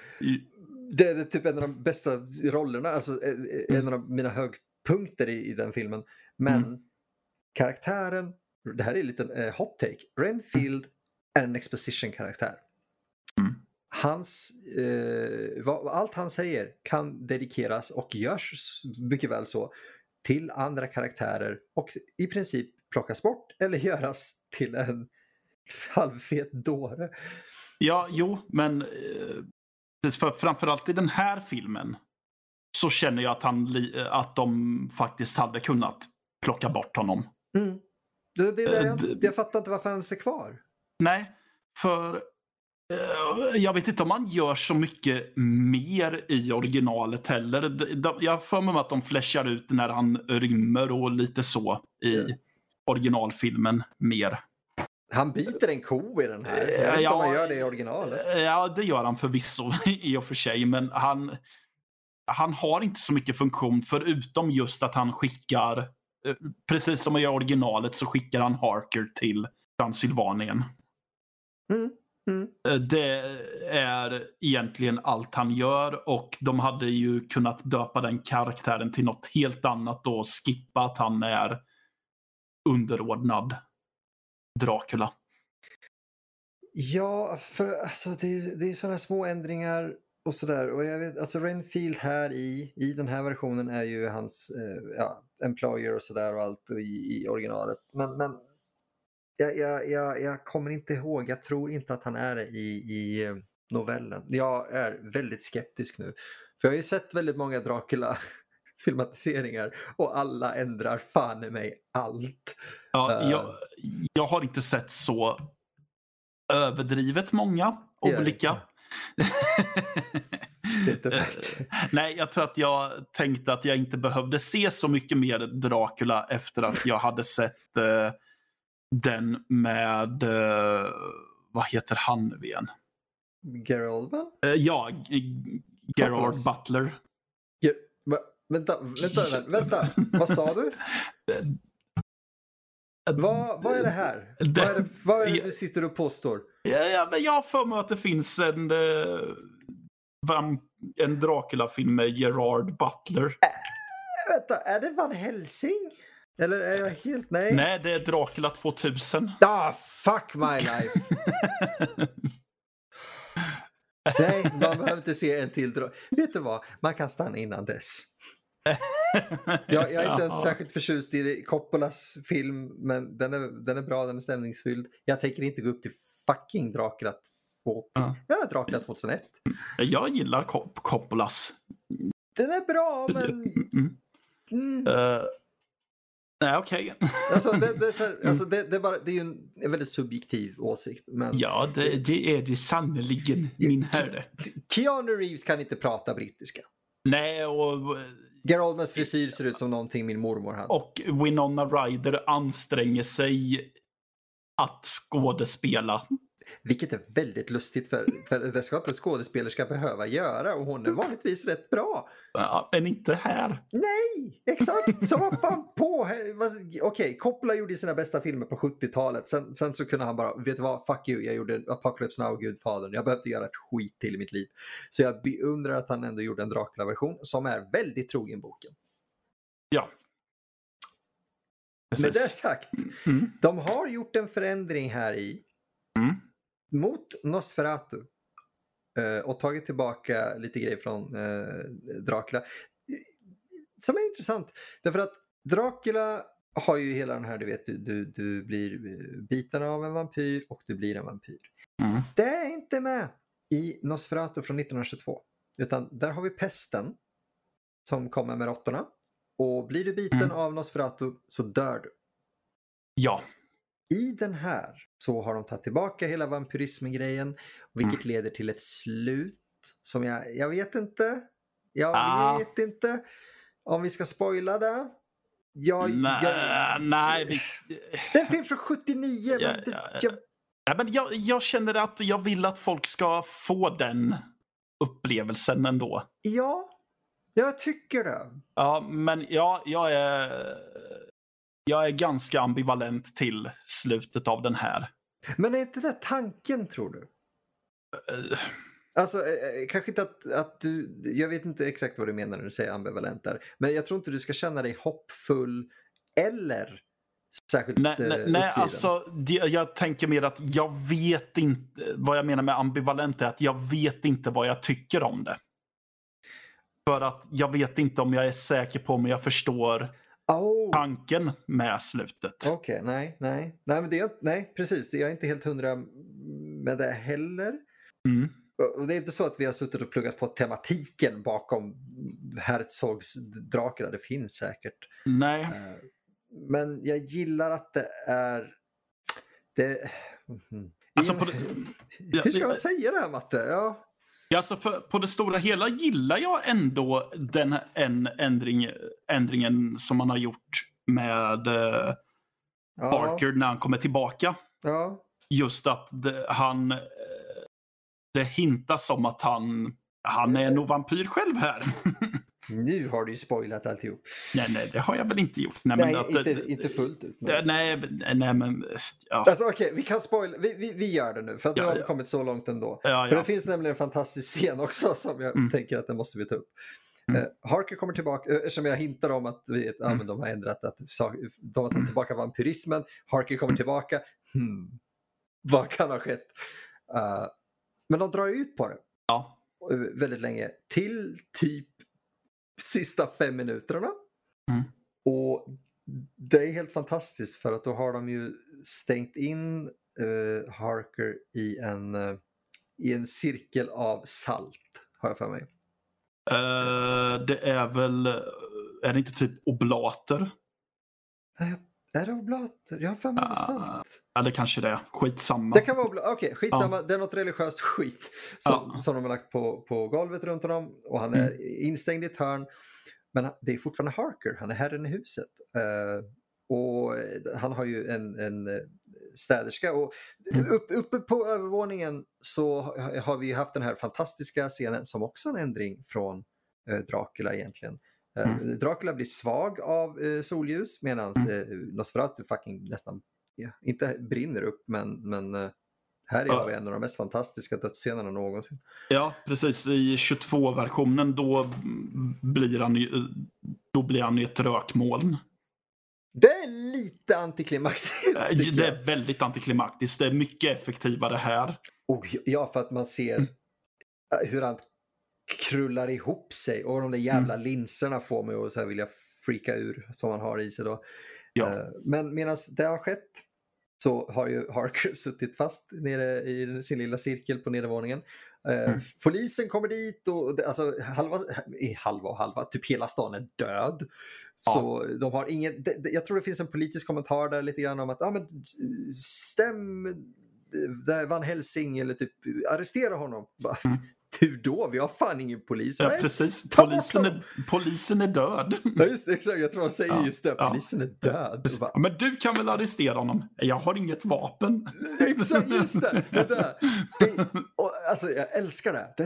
Det är typ en av de bästa rollerna, alltså eh, en Mm. av mina högpunkter i, i den filmen. Men Mm. karaktären, det här är en liten eh, hot take. Renfield är en exposition-karaktär. Mm. Hans, eh, vad, allt han säger kan dedikeras och görs mycket väl så till andra karaktärer och i princip plockas bort eller göras till en halvfet dåre. Ja, jo, men eh, för, framförallt i den här filmen så känner jag att, han, eh, att de faktiskt hade kunnat plocka bort honom. Mm. Det, det, där Eh, jag, jag fattar inte varför han är kvar. Nej, för eh, jag vet inte om man gör så mycket mer i originalet heller. Jag för mig att de flashar ut när han rymmer och lite så i originalfilmen mer. Han biter en ko i den här. Jag vet inte ja, om han gör det i originalet. Eh, Ja, det gör han förvisso i och för sig, men han, han har inte så mycket funktion förutom just att han skickar, precis som i originalet så skickar han Harker till Transylvanien. Mm. Mm. Eh, Det är egentligen allt han gör och de hade ju kunnat döpa den karaktären till något helt annat och skippa att han är underordnad Dracula. Ja, för alltså, det, är- det är sådana små ändringar och sådär. Och jag vet, alltså Renfield här i, i den här versionen är ju hans eh, ja, employer och sådär och allt i, i originalet. Men, men jag, jag, jag, jag kommer inte ihåg, jag tror inte att han är det i, i eh, novellen. Jag är väldigt skeptisk nu. För jag har ju sett väldigt många Dracula filmatiseringar och alla ändrar fan i mig allt. Ja, Eh. jag, jag har inte sett så överdrivet många olika. Inte värt. Nej, jag tror att jag tänkte att jag inte behövde se så mycket mer Dracula efter att jag hade sett eh, den med, eh, vad heter han nu igen? Oldman? Eh, ja, Gerard. Butler. Ge- va, vänta, vänta, vänta, vänta, vad sa du? Vad, vad är det här? Vad är det, vad är det du sitter och påstår? Ja, ja, men jag har för mig att det finns en, eh, vam- en Dracula-film med Gerard Butler. Vänta, är det Van Helsing? Eller är jag helt... Nej. Nej, det är Dracula 2000. Ah, fuck my life! Nej, man behöver inte se en till. dra- Vet du vad? Man kan stanna innan dess. Jag, jag är inte ens särskilt förtjust i Coppolas film, men den är, den är bra, den är stämningsfylld. Jag tänker inte gå upp till fucking Dracula 2. Ja. Ja, Dracula 2001. Jag gillar Cop- Coppolas. Den är bra, men... Mm. Mm. Eh, nej, okej. Alltså, det, det, är så här, alltså det, det, är bara, det är ju en, en väldigt subjektiv åsikt. Men Ja, det, det är det sannerligen, min herre. Keanu Reeves kan inte prata brittiska. Nej, och, Gary Oldmans frisyr ser ut som någonting min mormor hade. och Winona Ryder anstränger sig att skådespela. Vilket är väldigt lustigt för, för det ska inte en skådespelerska behöva göra och hon är vanligtvis rätt bra. Ja, Men inte här. Nej, exakt! Så vad fan på! Okej, Coppola gjorde sina bästa filmer på 70-talet. Sen, sen så kunde han bara, vet du vad, fuck you, jag gjorde Apocalypse Now och Gudfadern. Jag behövde göra ett skit till i mitt liv. Så jag beundrar att han ändå gjorde en Dracula-version som är väldigt trogen boken. Ja. Med det Precis. sagt, Mm. de har gjort en förändring här i Mm. Mot Nosferatu eh, och tagit tillbaka lite grejer från eh, Dracula. Som är intressant, därför att Dracula har ju hela den här, du vet, du, du, du blir eh, biten av en vampyr och du blir en vampyr. Mm. Det är inte med i Nosferatu från 1922, utan där har vi pesten som kommer med råttorna. Och blir du biten Mm. av Nosferatu så dör du. Ja. I den här så har de tagit tillbaka hela vampyrismen-grejen, vilket Mm. leder till ett slut som jag, jag vet inte. Jag Ah. vet inte om vi ska spoila det. Jag, Nej, jag, nej. Vi, Det är en film från 79. Ja, men det, ja, ja. Jag, ja, men jag, jag känner att jag vill att folk ska få den upplevelsen ändå. ja, jag tycker det. Ja, men ja, jag är, jag är ganska ambivalent till slutet av den här. Men är inte det tanken tror du? Eh, Alltså, eh, eh, kanske inte att, att du, jag vet inte exakt vad du menar när du säger ambivalent där. Men jag tror inte du ska känna dig hoppfull eller särskilt Nej, nej, nej alltså det, jag tänker mer att jag vet inte, vad jag menar med ambivalent är att jag vet inte vad jag tycker om det. För att jag vet inte om jag är säker på om jag förstår Oh. tanken med slutet. Okej, nej, nej. Nej, men det är, nej, precis. Jag är inte helt hundra med det heller. Mm. Och det är inte så att vi har suttit och pluggat på tematiken bakom Herzogs Dracula. Det finns säkert. Nej. Eh, Men jag gillar att det är... Det... Alltså, det- Hur ska man säga det här Matte? Ja. Ja, Alltså för, på det stora hela gillar jag ändå den en ändring, ändringen som man har gjort med eh, Ja, Parker när han kommer tillbaka. ja. Just att det, han... eh, Det hintas om att han, han är nog vampyr själv här. Nu har du ju spoilat alltihop. Nej, nej, det har jag väl inte gjort. Nej, men att, inte, inte fullt ut. Men... Nej, nej, nej, men... Ja, Alltså okej, vi kan spoila. Vi, vi, vi gör det nu för att nu Ja, har vi ja. kommit så långt ändå. ja, För det finns nämligen en fantastisk scen också som jag Mm. tänker att den måste vi ta upp. Mm. Eh, Harker kommer tillbaka, eh, eftersom jag hintar om att vi, Mm. men de har ändrat att de har tagit tillbaka vampyrismen. Harker kommer tillbaka. Hmm. Vad kan ha skett? Eh, men de drar ut på det ja. väldigt länge. Till typ sista fem minuterna. Mm. Och det är helt fantastiskt för att då har de ju stängt in eh, Harker i en, eh, i en cirkel av salt, har jag för mig. Eh, det är väl... Är det inte typ oblater? Nej, Är det oblater? Jag har för mig det Ah, salt. Eller kanske det. Skitsamma. Det kan vara oblater. Okej, skitsamma. Det är något religiöst skit som, Ja. som de har lagt på, på golvet runt honom och han är instängd i ett hörn. Men det är fortfarande Harker, han är herren i huset. Eh, och eh, han har ju en, en eh, städerska och Mm. upp, uppe på övervåningen så har, vi haft den här fantastiska scenen som också är en ändring från Dracula egentligen. Eh, Mm. Dracula blir svag av eh, solljus medan Mm. eh, Nosferatu fucking nästan, ja, inte brinner upp men, men eh, här är Ja. vi en av de mest fantastiska dödsscenerna någonsin. Ja, precis. I 22-versionen då blir han ju, då blir han ju ett rökmoln. Det är lite antiklimaktiskt. Eh, Det är väldigt antiklimaktiskt. Det är mycket effektivare här. Och ja, för att man ser Mm. hur han krullar ihop sig och de där jävla linserna får mig att så här vilja freaka ur som han har i sig då. Ja. Eh, Men medan det har skett så har ju Harker suttit fast nere i sin lilla cirkel på nedervåningen. Eh, Mm. Polisen kommer dit och alltså halva, halva och halva, typ hela stan är död. Så de har ingen, jag tror det finns en politisk kommentar där lite grann om att ah, men, stäm eh, där Van Helsing eller typ arrestera honom. Mm. Hur då? Vi har fan ingen polis. Ja, Nej, precis. Polisen är, polisen är död. Ja, just det, exakt. Jag tror han säger Ja, just det. ja. Polisen är död. Bara, Ja, Men du kan väl arrestera honom? Jag har inget vapen. Exakt, just det. det, där. det och, alltså, jag älskar det. det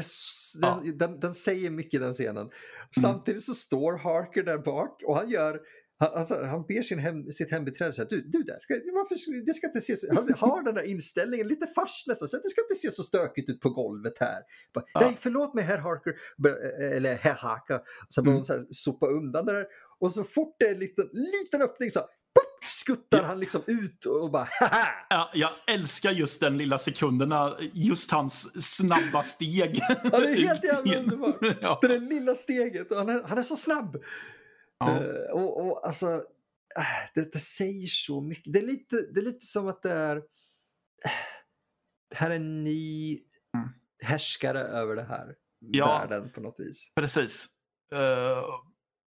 den, Ja. den, den säger mycket den scenen. Samtidigt så står Harker där bak och han gör han, alltså, han ber sin hem, sitt hembiträde säga du, du där, ska- varför, det ska inte se så, han har den där inställningen, lite fars nästan, så att det ska inte se så stökigt ut på golvet här. Bara, Ja. Nej, förlåt mig herr Harker, Bör- eller herr Haka. Så Mm. hon så här, sopa undan det där och så fort det är en liten, liten öppning så pop, skuttar Ja. han liksom ut och bara haha! Ja, jag älskar just den lilla sekunderna, just hans snabba steg. Det är helt jävla Ut. underbart. Ja. Det där lilla steget han är, han är så snabb. Ja. Eh, och, och alltså, äh, det, det säger så mycket. Det är lite, det är lite som att det är, äh, det här är en ny Mm. härskare över det här Ja. världen på något vis. Precis. Eh,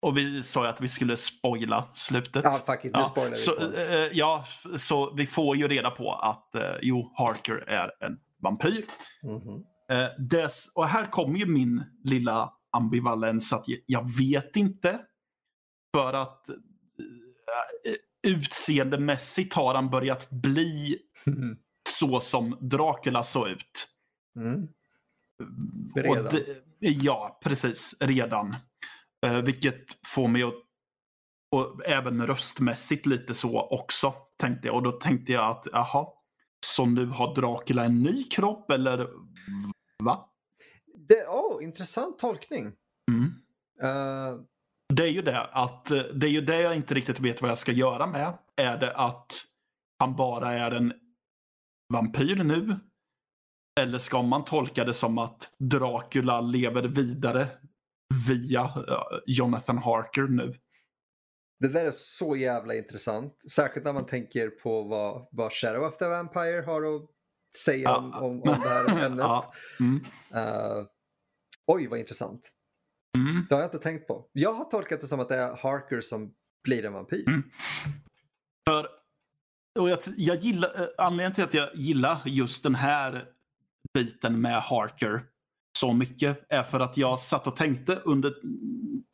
och vi sa ju att vi skulle spoila slutet. Ja, fuck it, nu Ja, spoilar vi. så, eh, ja, så vi får ju reda på att eh, jo, Harker är en vampyr. Mhm. Eh, dess, och här kommer ju min lilla ambivalens att jag, jag vet inte. För att eh, utseendemässigt har han börjat bli så som Dracula såg ut. Mm. Redan. det- ja, precis. Redan. Eh, vilket får mig att... Och även röstmässigt lite så också, tänkte jag. Och då tänkte jag att, jaha. Så nu har Dracula en ny kropp, eller va? Det, oh, intressant tolkning. Mm. Eh, Det är ju det att eh, det är ju det jag inte riktigt vet vad jag ska göra med. Är det att han bara är en vampyr nu? Eller ska man tolka det som att Dracula lever vidare via eh, Jonathan Harker nu? det där är så jävla intressant. Särskilt när man tänker på vad, vad Shadow of the Vampire har att säga Ja. om, om, om det här ämnet. Ja. Mm. Eh, oj, vad intressant. Mm. Det har jag inte tänkt på. Jag har tolkat det som att det är Harker som blir en vampyr. Mm. För, och jag, jag gillar, eh, anledningen till att jag gillar just den här biten med Harker så mycket är för att jag satt och tänkte under,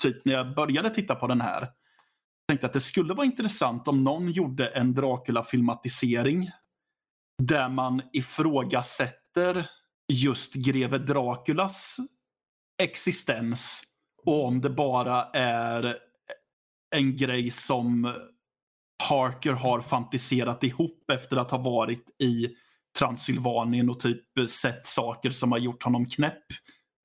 typ när jag började titta på den här. Tänkte att det skulle vara intressant om någon gjorde en Dracula-filmatisering där man ifrågasätter just greve Draculas existens Och om det bara är en grej som Harker har fantiserat ihop efter att ha varit i Transylvanien och typ sett saker som har gjort honom knäpp.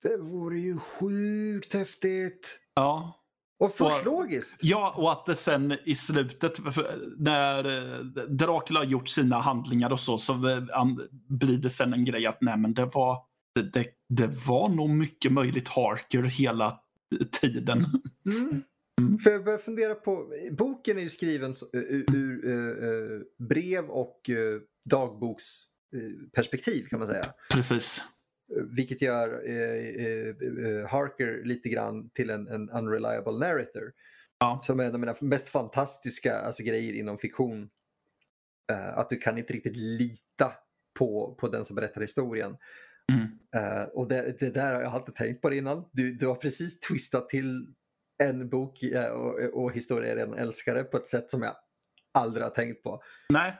Det vore ju sjukt häftigt. Ja. Och fullt logiskt. Ja, och att det sen i slutet, när eh, Dracula har gjort sina handlingar och så, så eh, blir det sen en grej att nej men det var, det, det, det var nog mycket möjligt Harker hela tiden. Mm. Mm. För jag börjar fundera på, boken är ju skriven ur, ur eh, brev och dagboksperspektiv kan man säga. Precis. Vilket gör eh, eh, eh, Harker lite grann till en, en unreliable narrator. Ja. Som är en av mina mest fantastiska alltså, grejer inom fiktion. Att du kan inte riktigt lita på, på den som berättar historien. Mm. Eh, och det, det där har jag alltid tänkt på innan. Du, du har precis twistat till en bok eh, och, och historia jag redan älskade på ett sätt som jag aldrig har tänkt på. Nej.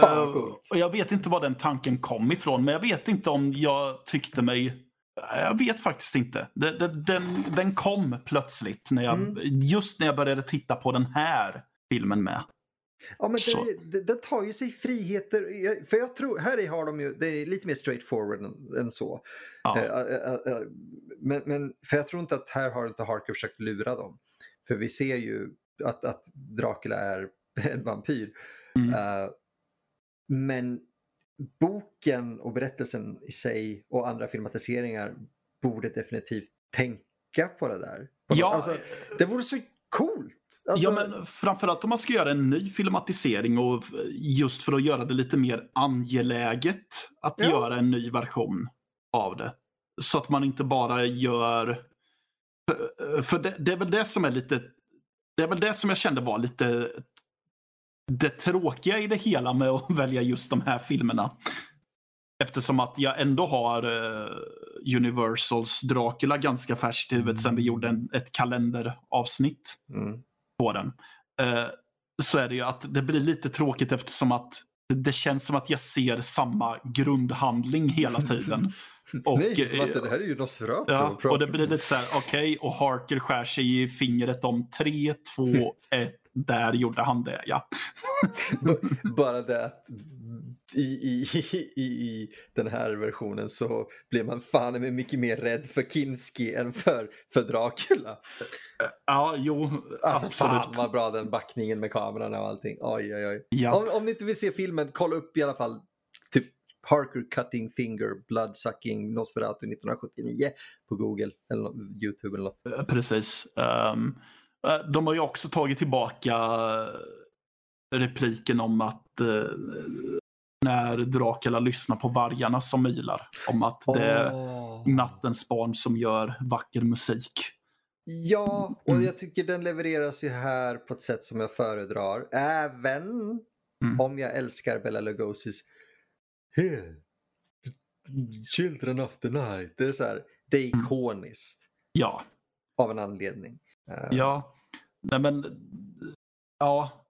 Fan, coolt. och jag vet inte var den tanken kom ifrån, men jag vet inte om jag tyckte mig... Jag vet faktiskt inte. Det, den, den kom plötsligt, när jag, Mm. just när jag började titta på den här filmen med. Ja, men det, det, det tar ju sig friheter. För jag tror, här har de ju, det är lite mer straightforward än, än så. Ja. Eh, eh, eh, Men, men för jag tror inte att här har inte Harker försökt lura dem. För vi ser ju att, att Dracula är en vampyr. Mm. Men boken och berättelsen i sig och andra filmatiseringar borde definitivt tänka på det där. På Ja, alltså, det vore så coolt! Alltså, ja, men framförallt om man ska göra en ny filmatisering och just för att göra det lite mer angeläget att Ja. göra en ny version av det. Så att man inte bara gör... För, för det, det är väl det som är lite... Det är väl det som jag kände var lite det tråkiga i det hela med att välja just de här filmerna. Eftersom att jag ändå har eh, Universals Dracula ganska färskt i huvudet sen vi gjorde en, ett kalenderavsnitt mm. på den. Eh, så är det ju att det blir lite tråkigt eftersom att det känns som att jag ser samma grundhandling hela tiden. Och, Nej, eh, vänta, det här är ju Nosferatu. Ja, och det blir lite så här, okej, och Harker skär sig i fingret om 3, 2, 1, där gjorde han det, ja. Bara det att i, i, i, i den här versionen så blir man fan med mycket mer rädd för Kinski än för, för Dracula. Ja, jo, Alltså absolut. fan vad bra den backningen med kameran och allting. Oj, oj, oj. Ja. Om, om ni inte vill se filmen, kolla upp i alla fall typ Harker Cutting Finger Blood Sucking Nosferatu 1979 på Google eller Youtube eller något. Eh, Precis. Eh, de har ju också tagit tillbaka eh, repliken om att när Dracula lyssnar på vargarna som ylar. Om att det är Åh. nattens barn som gör vacker musik. Ja, och Mm. jag tycker den levereras ju här på ett sätt som jag föredrar. Även Mm. om jag älskar Bela Lugosi's Here, Children of the Night. Det är så här, det är Mm. ikoniskt Ja, av en anledning. Eh, ja. Nej men, ja.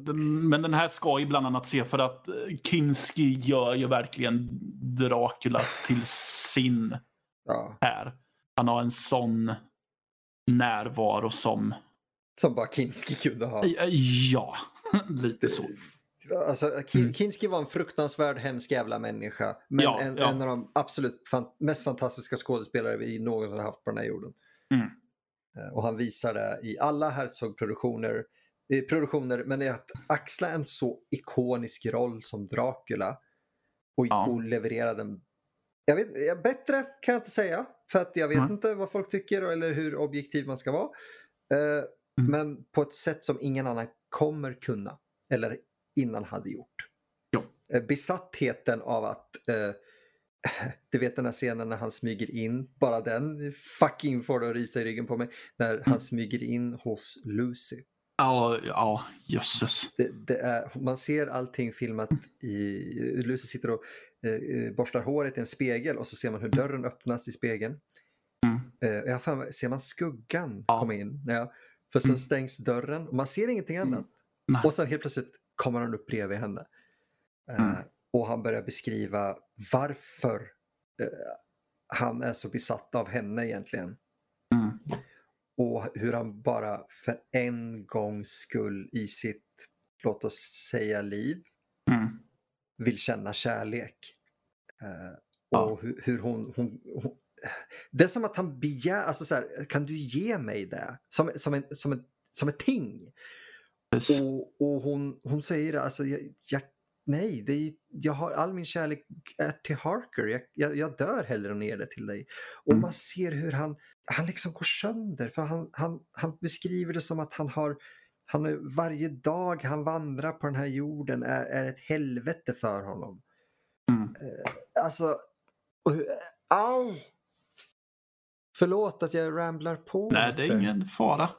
Den- Men den här ska ju bland annat se för att eh, Kinski gör ju verkligen Dracula till sin ja, här. Han har en sån närvaro som, som bara Kinski kunde ha. ja, lite så. Alltså, Mm. Kinski var en fruktansvärd hemsk jävla människa. Men Ja, en, ja. en av de absolut fan, mest fantastiska skådespelare vi någonsin har haft på den här jorden. Mm. Eh, Och han visar det i alla Herzog-produktioner. Produktioner, men i att axla en så ikonisk roll som Dracula och, Ja. och leverera den. Jag vet, bättre kan jag inte säga, för att jag vet Mm. inte vad folk tycker eller hur objektiv man ska vara. Eh, Mm. Men på ett sätt som ingen annan kommer kunna, eller innan hade gjort. Ja. Eh, Besattheten av att eh, du vet den här scenen när han smyger in, bara den fucking får det att risa i ryggen på mig. När Mm. han smyger in hos Lucy. Ja, ja jösses. Det, det är, man ser allting filmat i, Lucy sitter och eh, eh, borstar håret i en spegel och så ser man hur dörren öppnas i spegeln. Mm. Eh, jag mig- ser man skuggan Ja. komma in? Ja. För sen Mm. stängs dörren och man ser ingenting Mm. annat. Nej. Och sen helt plötsligt kommer han upp bredvid henne. Eh, Mm. och han börjar beskriva varför eh, han är så besatt av henne egentligen. Och hur han bara för en gångs skull i sitt, låt oss säga liv, Mm. vill känna kärlek. Eh, Ja. och hur, hur hon, hon, hon... Det är som att han begär, alltså så här, kan du ge mig det? Som, som, en, som, en, som ett ting. Precis. Och, och hon, hon säger alltså, jag, jag, nej, det är, jag har all min kärlek är till Harker. Jag, jag, jag dör hellre än ger det till dig. Och Mm. man ser hur han, han liksom går sönder. För han, han, han beskriver det som att han har han är, varje dag han vandrar på den här jorden är, är ett helvete för honom. Mm. Alltså, och, au! Förlåt att jag ramblar på Nej, det är ingen fara.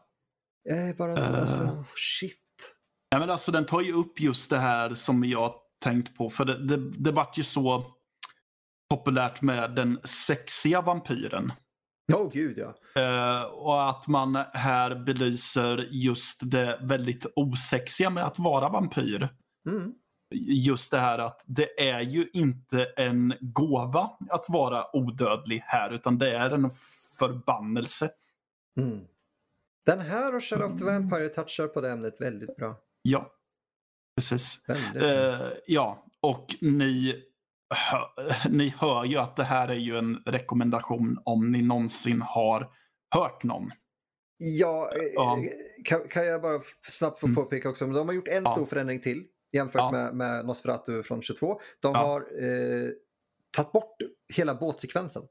Jag är bara så, Eh. alltså, shit. Nej, men alltså, den tar ju upp just det här som jag tänkt på. För det, det, det vart ju så populärt med den sexiga vampyren. Åh oh, gud ja. Eh, och att man här belyser just det väldigt osexiga med att vara vampyr. Mm. Just det här att det är ju inte en gåva att vara odödlig här, utan det är en förbannelse. Mm. Den här och Shadow of the Vampire touchar på det ämnet väldigt bra. Ja, precis. Eh, ja, och ni, hö, ni hör ju att det här är ju en rekommendation om ni någonsin har hört någon. Ja, eh, Ja. Kan, kan jag bara snabbt få Mm. påpeka också, de har gjort en Ja. stor förändring till jämfört Ja. med, med Nosferatu från 22. De har eh, tagit bort hela båtsekvensen.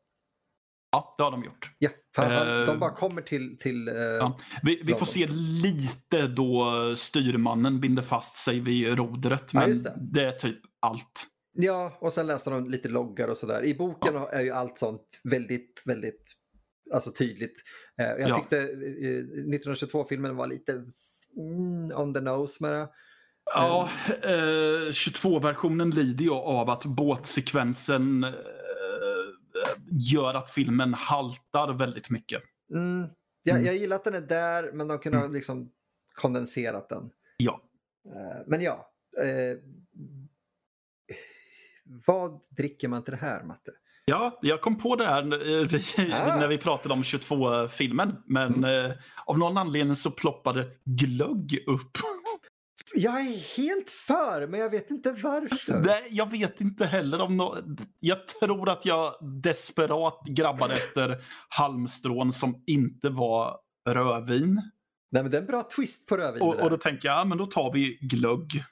Ja, det har de gjort. Ja, för han, Eh. de bara kommer till... till eh, Ja. Vi, vi får se lite då styrmannen binder fast sig vid rodret. Ja, Men just det. det. är typ allt. Ja, och sen läste de lite loggar och sådär. I boken är ju allt sånt väldigt, väldigt alltså tydligt. Eh, jag Ja. tyckte eh, 1922-filmen var lite mm, on the nose med det. Ja, eh, 22-versionen lider ju av att båtsekvensen eh, gör att filmen haltar väldigt mycket. Mm. Jag, Mm. jag gillar att den är där, men de kunde ha Mm. liksom kondenserat den. Ja. Eh, men ja. Eh, vad dricker man till det här, Matte? Ja, jag kom på det här eh, vi, Ah. när vi pratade om 22-filmen. Men eh, av någon anledning så ploppade glögg upp. Jag är helt för, men jag vet inte varför. Nej, jag vet inte heller om no Jag tror att jag desperat grabbade efter halmstrån som inte var rödvin. Nej, men det är en bra twist på rödvin. Och, och då tänker jag, ja, men då tar vi glögg.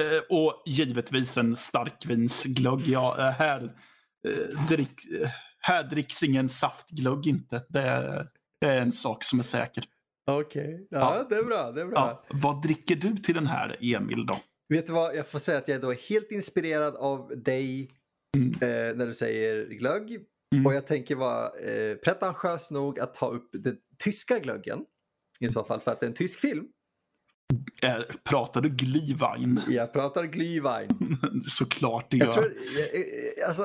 Eh, och givetvis en starkvinsglögg. Ja, eh, här, eh, drick, eh, här dricks ingen saftglögg inte. Det är, det är en sak som är säker. Okej, ja, Ja. det är bra. Det är bra. Ja, vad dricker du till den här, Emil? då? Vet du vad, jag får säga att jag är då helt inspirerad av dig Mm. eh, när du säger glögg. Mm. Och jag tänker vara eh, pretentiös nog att ta upp den tyska glöggen. I så fall för att det är en tysk film. Eh, pratar du Glühwein? Jag pratar Glühwein. Såklart det gör. Jag tror, alltså,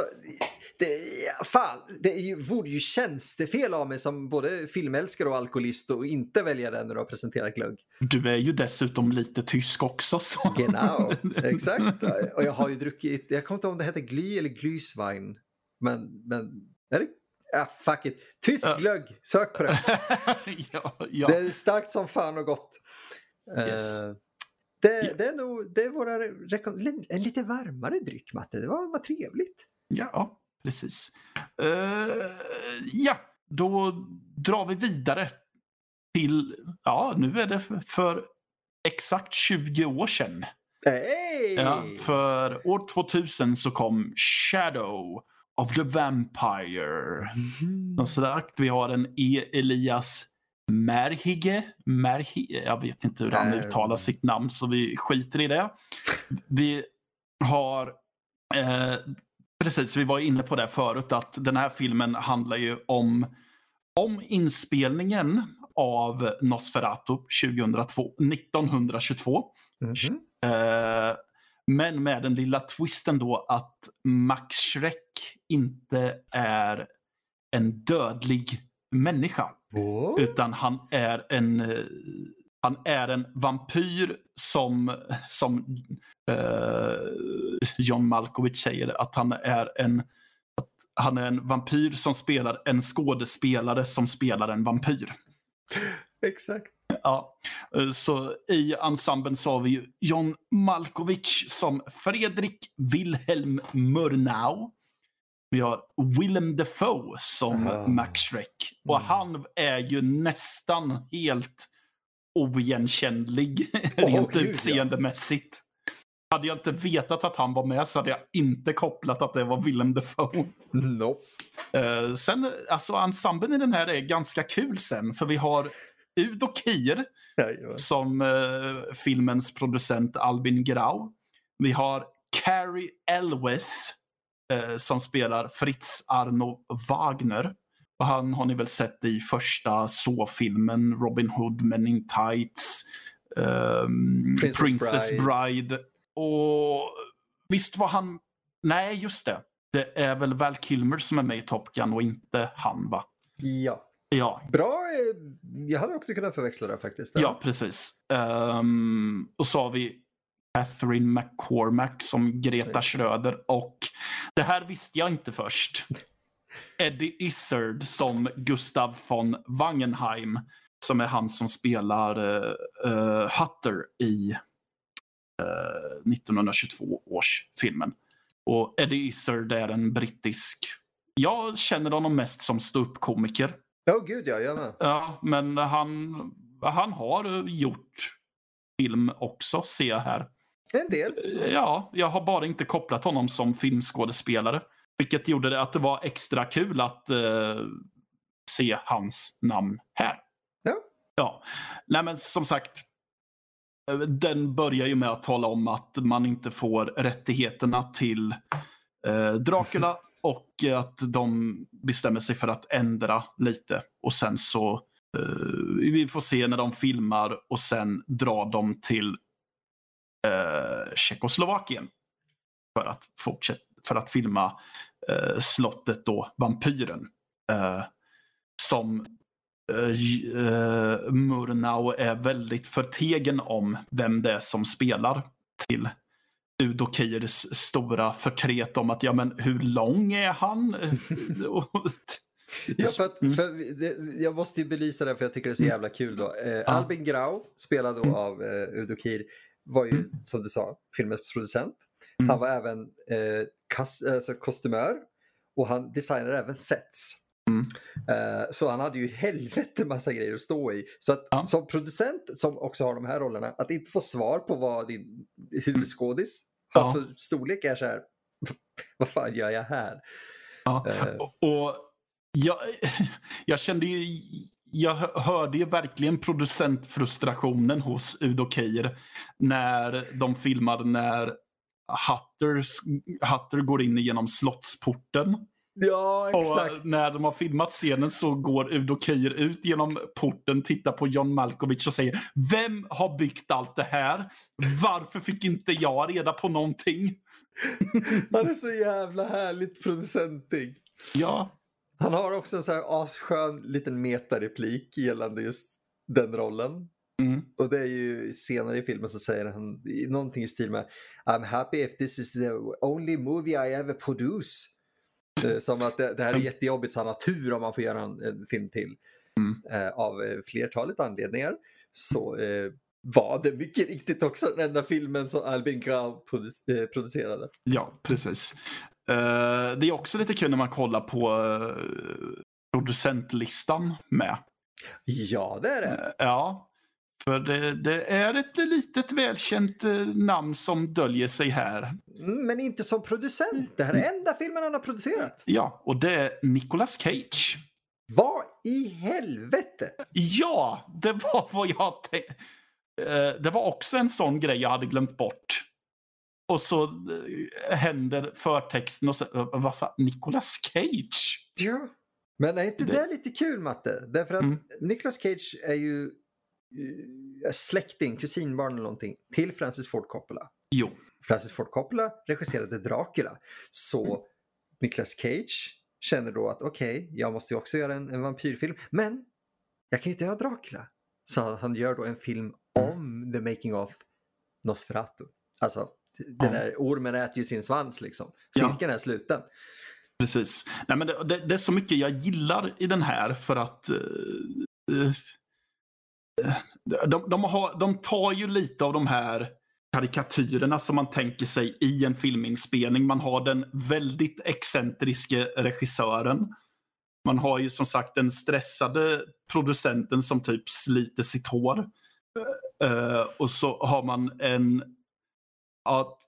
det, fan, det är vore ju tjänstefel av mig som både filmälskare och alkoholist och inte välja den när du har presenterat glögg. Du är ju dessutom lite tysk också. Så. Genau, exakt. Och jag har ju druckit, jag kommer inte ihåg om det heter Gly eller Glühwein. Men, men, är det? Ah, fuck it. Tysk glögg, sök på det. ja, ja. Det är starkt som fan och gott. Yes. Eh, det, Ja. det är nog det är våra en lite varmare dryck Matte, det var, var trevligt. Ja, precis. Eh, ja, då drar vi vidare till, ja nu är det för exakt 20 år sedan. Hej! Ja, för år 2000 så kom Shadow of the Vampire. Mhm. Som sagt, vi har en E. Elias Merhige. Merhige. Jag vet inte hur han Nej. uttalar sitt namn så vi skiter i det. Vi har eh, Precis, vi var inne på det förut att den här filmen handlar ju om, om inspelningen av Nosferatu 2002, 1922. Mhm. Eh, men med den lilla twisten då att Max Schreck inte är en dödlig människa. Åh. Utan han är en, eh, han är en vampyr som, som eh, John Malkovich säger att han är en att han är en vampyr som spelar en skådespelare som spelar en vampyr. Exakt. Ja, eh, så i ensemblen så har vi John Malkovich som Fredrik Wilhelm Murnau. Vi har Willem Dafoe som Ah. Max Schreck. Och Mm. han är ju nästan helt oigenkännlig Åh, rent gud, ja. utseendemässigt. Hade jag inte vetat att han var med så hade jag inte kopplat att det var Willem Dafoe. Nope. Eh, sen, alltså ensemblen i den här är ganska kul sen, för vi har Udo Kier Jajamän. som eh, filmens producent Albin Grau. Vi har Carrie Elwes eh, som spelar Fritz Arno Wagner. Och han har ni väl sett i första så-filmen Robin Hood, Men in Tights, ehm, Princess Princess, Bride. Bride. Och visst var han... Nej, just det. Det är väl Val Kilmer som är med i Top Gun och inte han va? Ja. Ja, Bra. eh, Jag hade också kunnat förväxla det faktiskt. Ja, precis. Ehm, och så har vi Catherine McCormack som Greta. Schröder. Och det här visste jag inte först. Eddie Izzard som Gustav von Wangenheim. Som är han som spelar eh, Hutter i eh, 1922 års filmen. Och Eddie Izzard är en brittisk... Jag känner honom mest som ståuppkomiker. Ja, oh, gud ja. Jag med. Ja, men han, han har gjort film också, ser jag här. En del. Ja, jag har bara inte kopplat honom som filmskådespelare. Vilket gjorde det att det var extra kul att eh, se hans namn här. Ja. Ja, nej men som sagt. eh, Den börjar ju med att tala om att man inte får rättigheterna till eh, Dracula och att de bestämmer sig för att ändra lite. Och sen så eh, vi får se när de filmar och sen drar de till eh, Tjeckoslovakien för att, fortsätta, för att filma eh, slottet då, Vampyren. Eh, som eh, eh, Murnau är väldigt förtegen om vem det är som spelar till Udo Kiers stora förtret om att ja men hur lång är han? Ja, för att, Mm. för jag måste ju belysa det för jag tycker det är så jävla kul då. Eh, Albin Grau, spelad då Mm. av eh, Udo Kier, var ju Mm. som du sa filmens producent. Mm. Han var även eh, kas, alltså, kostymör och han designade även sets. Mm. Eh, så han hade ju helvete massa grejer att stå i. Så att Ja. som producent som också har de här rollerna, att inte få svar på vad din huvudskådis Ja. har för storlek är så här. Vad fan gör jag här? Ja, Eh. och, och jag, jag kände ju, jag hörde ju verkligen producentfrustrationen hos Udo Kier när de filmade när Hutter, Hutter går in genom slottsporten. Ja, Och när de har filmat scenen så går Udo Kier ut genom porten, tittar på John Malkovich och säger Vem har byggt allt det här? Varför fick inte jag reda på någonting? Han är så jävla härligt producentig. Ja, Han har också en så här asskön liten metareplik gällande just den rollen. mm. Och det är ju senare i filmen så säger han någonting i stil med I'm happy if this is the only movie I ever produce. Eh, Som att det, det här är jättejobbigt så han har tur om man får göra en, en film till. Mm. Eh, av eh, flertalet anledningar så eh, var det mycket riktigt också den enda filmen som Albin Grau eh, producerade. Ja, precis. Eh, det är också lite kul när man kollar på uh, producentlistan med. Ja, det är det. Eh, ja, för det, det är ett litet välkänt namn som döljer sig här. Men inte som producent. Det här är enda filmen han har producerat. Ja, och det är Nicolas Cage. Vad i helvete? Ja, det var vad jag tänkte. Det var också en sån grej jag hade glömt bort. Och så eh, händer förtexten och så, vad fan, Nicolas Cage? Ja. Men är inte det, Det- lite kul Matte? Därför att Mm. Nicolas Cage är ju eh, släkting, kusinbarn eller någonting till Francis Ford Coppola. Jo, Francis Ford Coppola regisserade Dracula. Så Nicolas Cage känner då att okej, jag måste ju också göra en, en vampyrfilm. Men jag kan ju inte göra Dracula. Så han gör då en film om the making of Nosferatu. Alltså, den Ja. där ormen äter ju sin svans liksom. Ja. Cirkeln är sluten. precis. Nej, men det, det, det är så mycket jag gillar i den här för att eh, de, de, har, de tar ju lite av de här karikatyrerna som man tänker sig i en filminspelning. Man har den väldigt excentriske regissören. Man har ju som sagt den stressade producenten som typ sliter sitt hår. Uh, och så har man en, ja,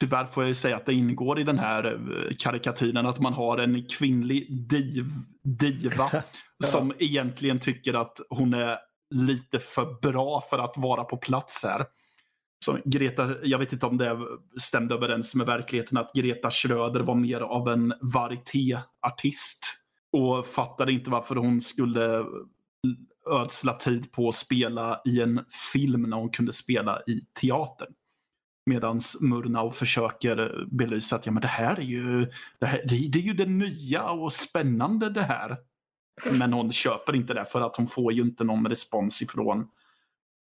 tyvärr får jag ju säga att det ingår i den här eh, karikatyren att man har en kvinnlig div, diva ja. som egentligen tycker att hon är lite för bra för att vara på plats här. Så Greta, jag vet inte om det stämde överens med verkligheten att Greta Schröder var mer av en varietéartist och fattade inte varför hon skulle ödsla tid på att spela i en film när hon kunde spela i teatern. Medan Murnau försöker belysa att ja, men det här är ju det, här, det är ju det nya och spännande det här. Men hon köper inte det för att hon får ju inte någon respons ifrån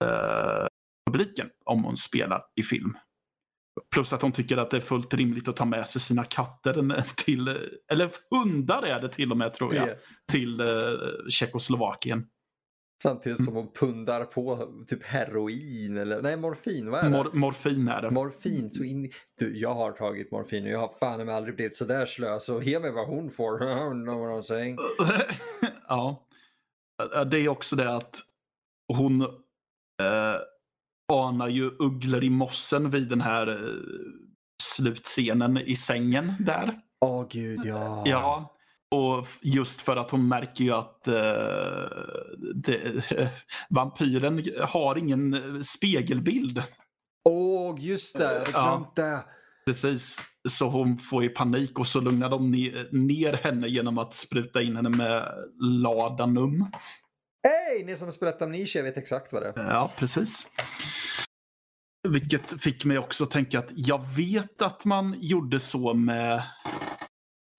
uh, publiken om hon spelar i film. Plus att hon tycker att det är fullt rimligt att ta med sig sina katter till, eller hundar är det till och med tror jag, yeah. till uh, Tjeckoslovakien. Samtidigt som hon pundar på typ heroin eller nej morfin, vad är det? Mor morfin är det. Morfin, så in... du jag har tagit morfin och jag har fan mig aldrig blivit sådär slö så ge mig vad hon får. know what I'm saying. ja. Det är också det att hon eh, anar ju ugglor i mossen vid den här eh, slutscenen i sängen där. Åh oh, gud ja. Ja, och just för att hon märker ju att uh, det, vampyren har ingen spegelbild. Åh, oh, just det. Jag glömt ja, det. Precis. Så hon får ju panik och så lugnar de ner, ner henne genom att spruta in henne med ladanum. Hej! Ni som har spelat Amnesia vet exakt vad det är. Ja, precis. Vilket fick mig också tänka att jag vet att man gjorde så med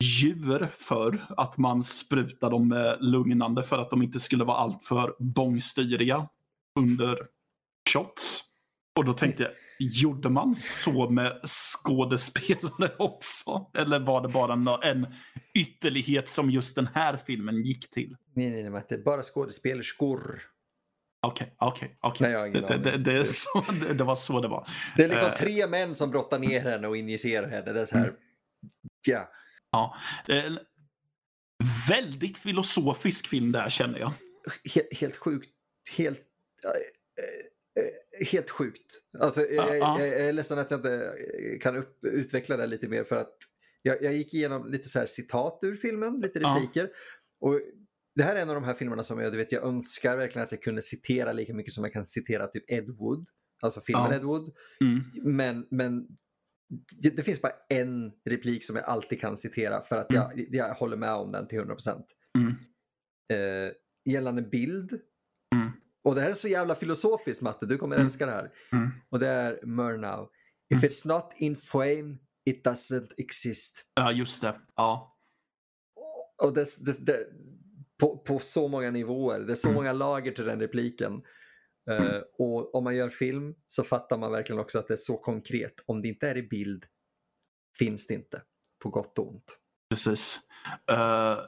djur för att man sprutade dem med lugnande för att de inte skulle vara alltför bångstyriga under shots. Och då tänkte jag, gjorde man så med skådespelare också? Eller var det bara en ytterlighet som just den här filmen gick till? Nej, nej, nej, det är bara skådespelerskor. Okej, okej, okej. Det, var så det var. Det är liksom uh, tre män som brottar ner henne och injicerar henne. Det är så här, mm. ja. Ja. En väldigt filosofisk film där känner jag. Helt, helt sjukt. Helt, äh, äh, helt sjukt. Alltså, ja, jag, ja. jag, är ledsen att jag inte kan upp, utveckla det lite mer för att jag, jag gick igenom lite så här citat ur filmen, lite repliker. Ja. Och det här är en av de här filmerna som jag, du vet, jag önskar verkligen att jag kunde citera lika mycket som jag kan citera typ Ed Wood. Alltså filmen Ed Wood. Mm. Men, men det, det, finns bara en replik som jag alltid kan citera för att jag, mm. jag håller med om den till 100%. Mm. Eh, gällande bild. Mm. Och det här är så jävla filosofiskt Matte, du kommer mm. älska det här. Mm. Och det är Murnau. If mm. it's not in frame, it doesn't exist. Ja, just det. Ja. Och det, det, det på, på, så många nivåer, det är så många lager till den repliken. Uh, och om man gör film så fattar man verkligen också att det är så konkret. Om det inte är i bild finns det inte, på gott och ont. Precis. Uh,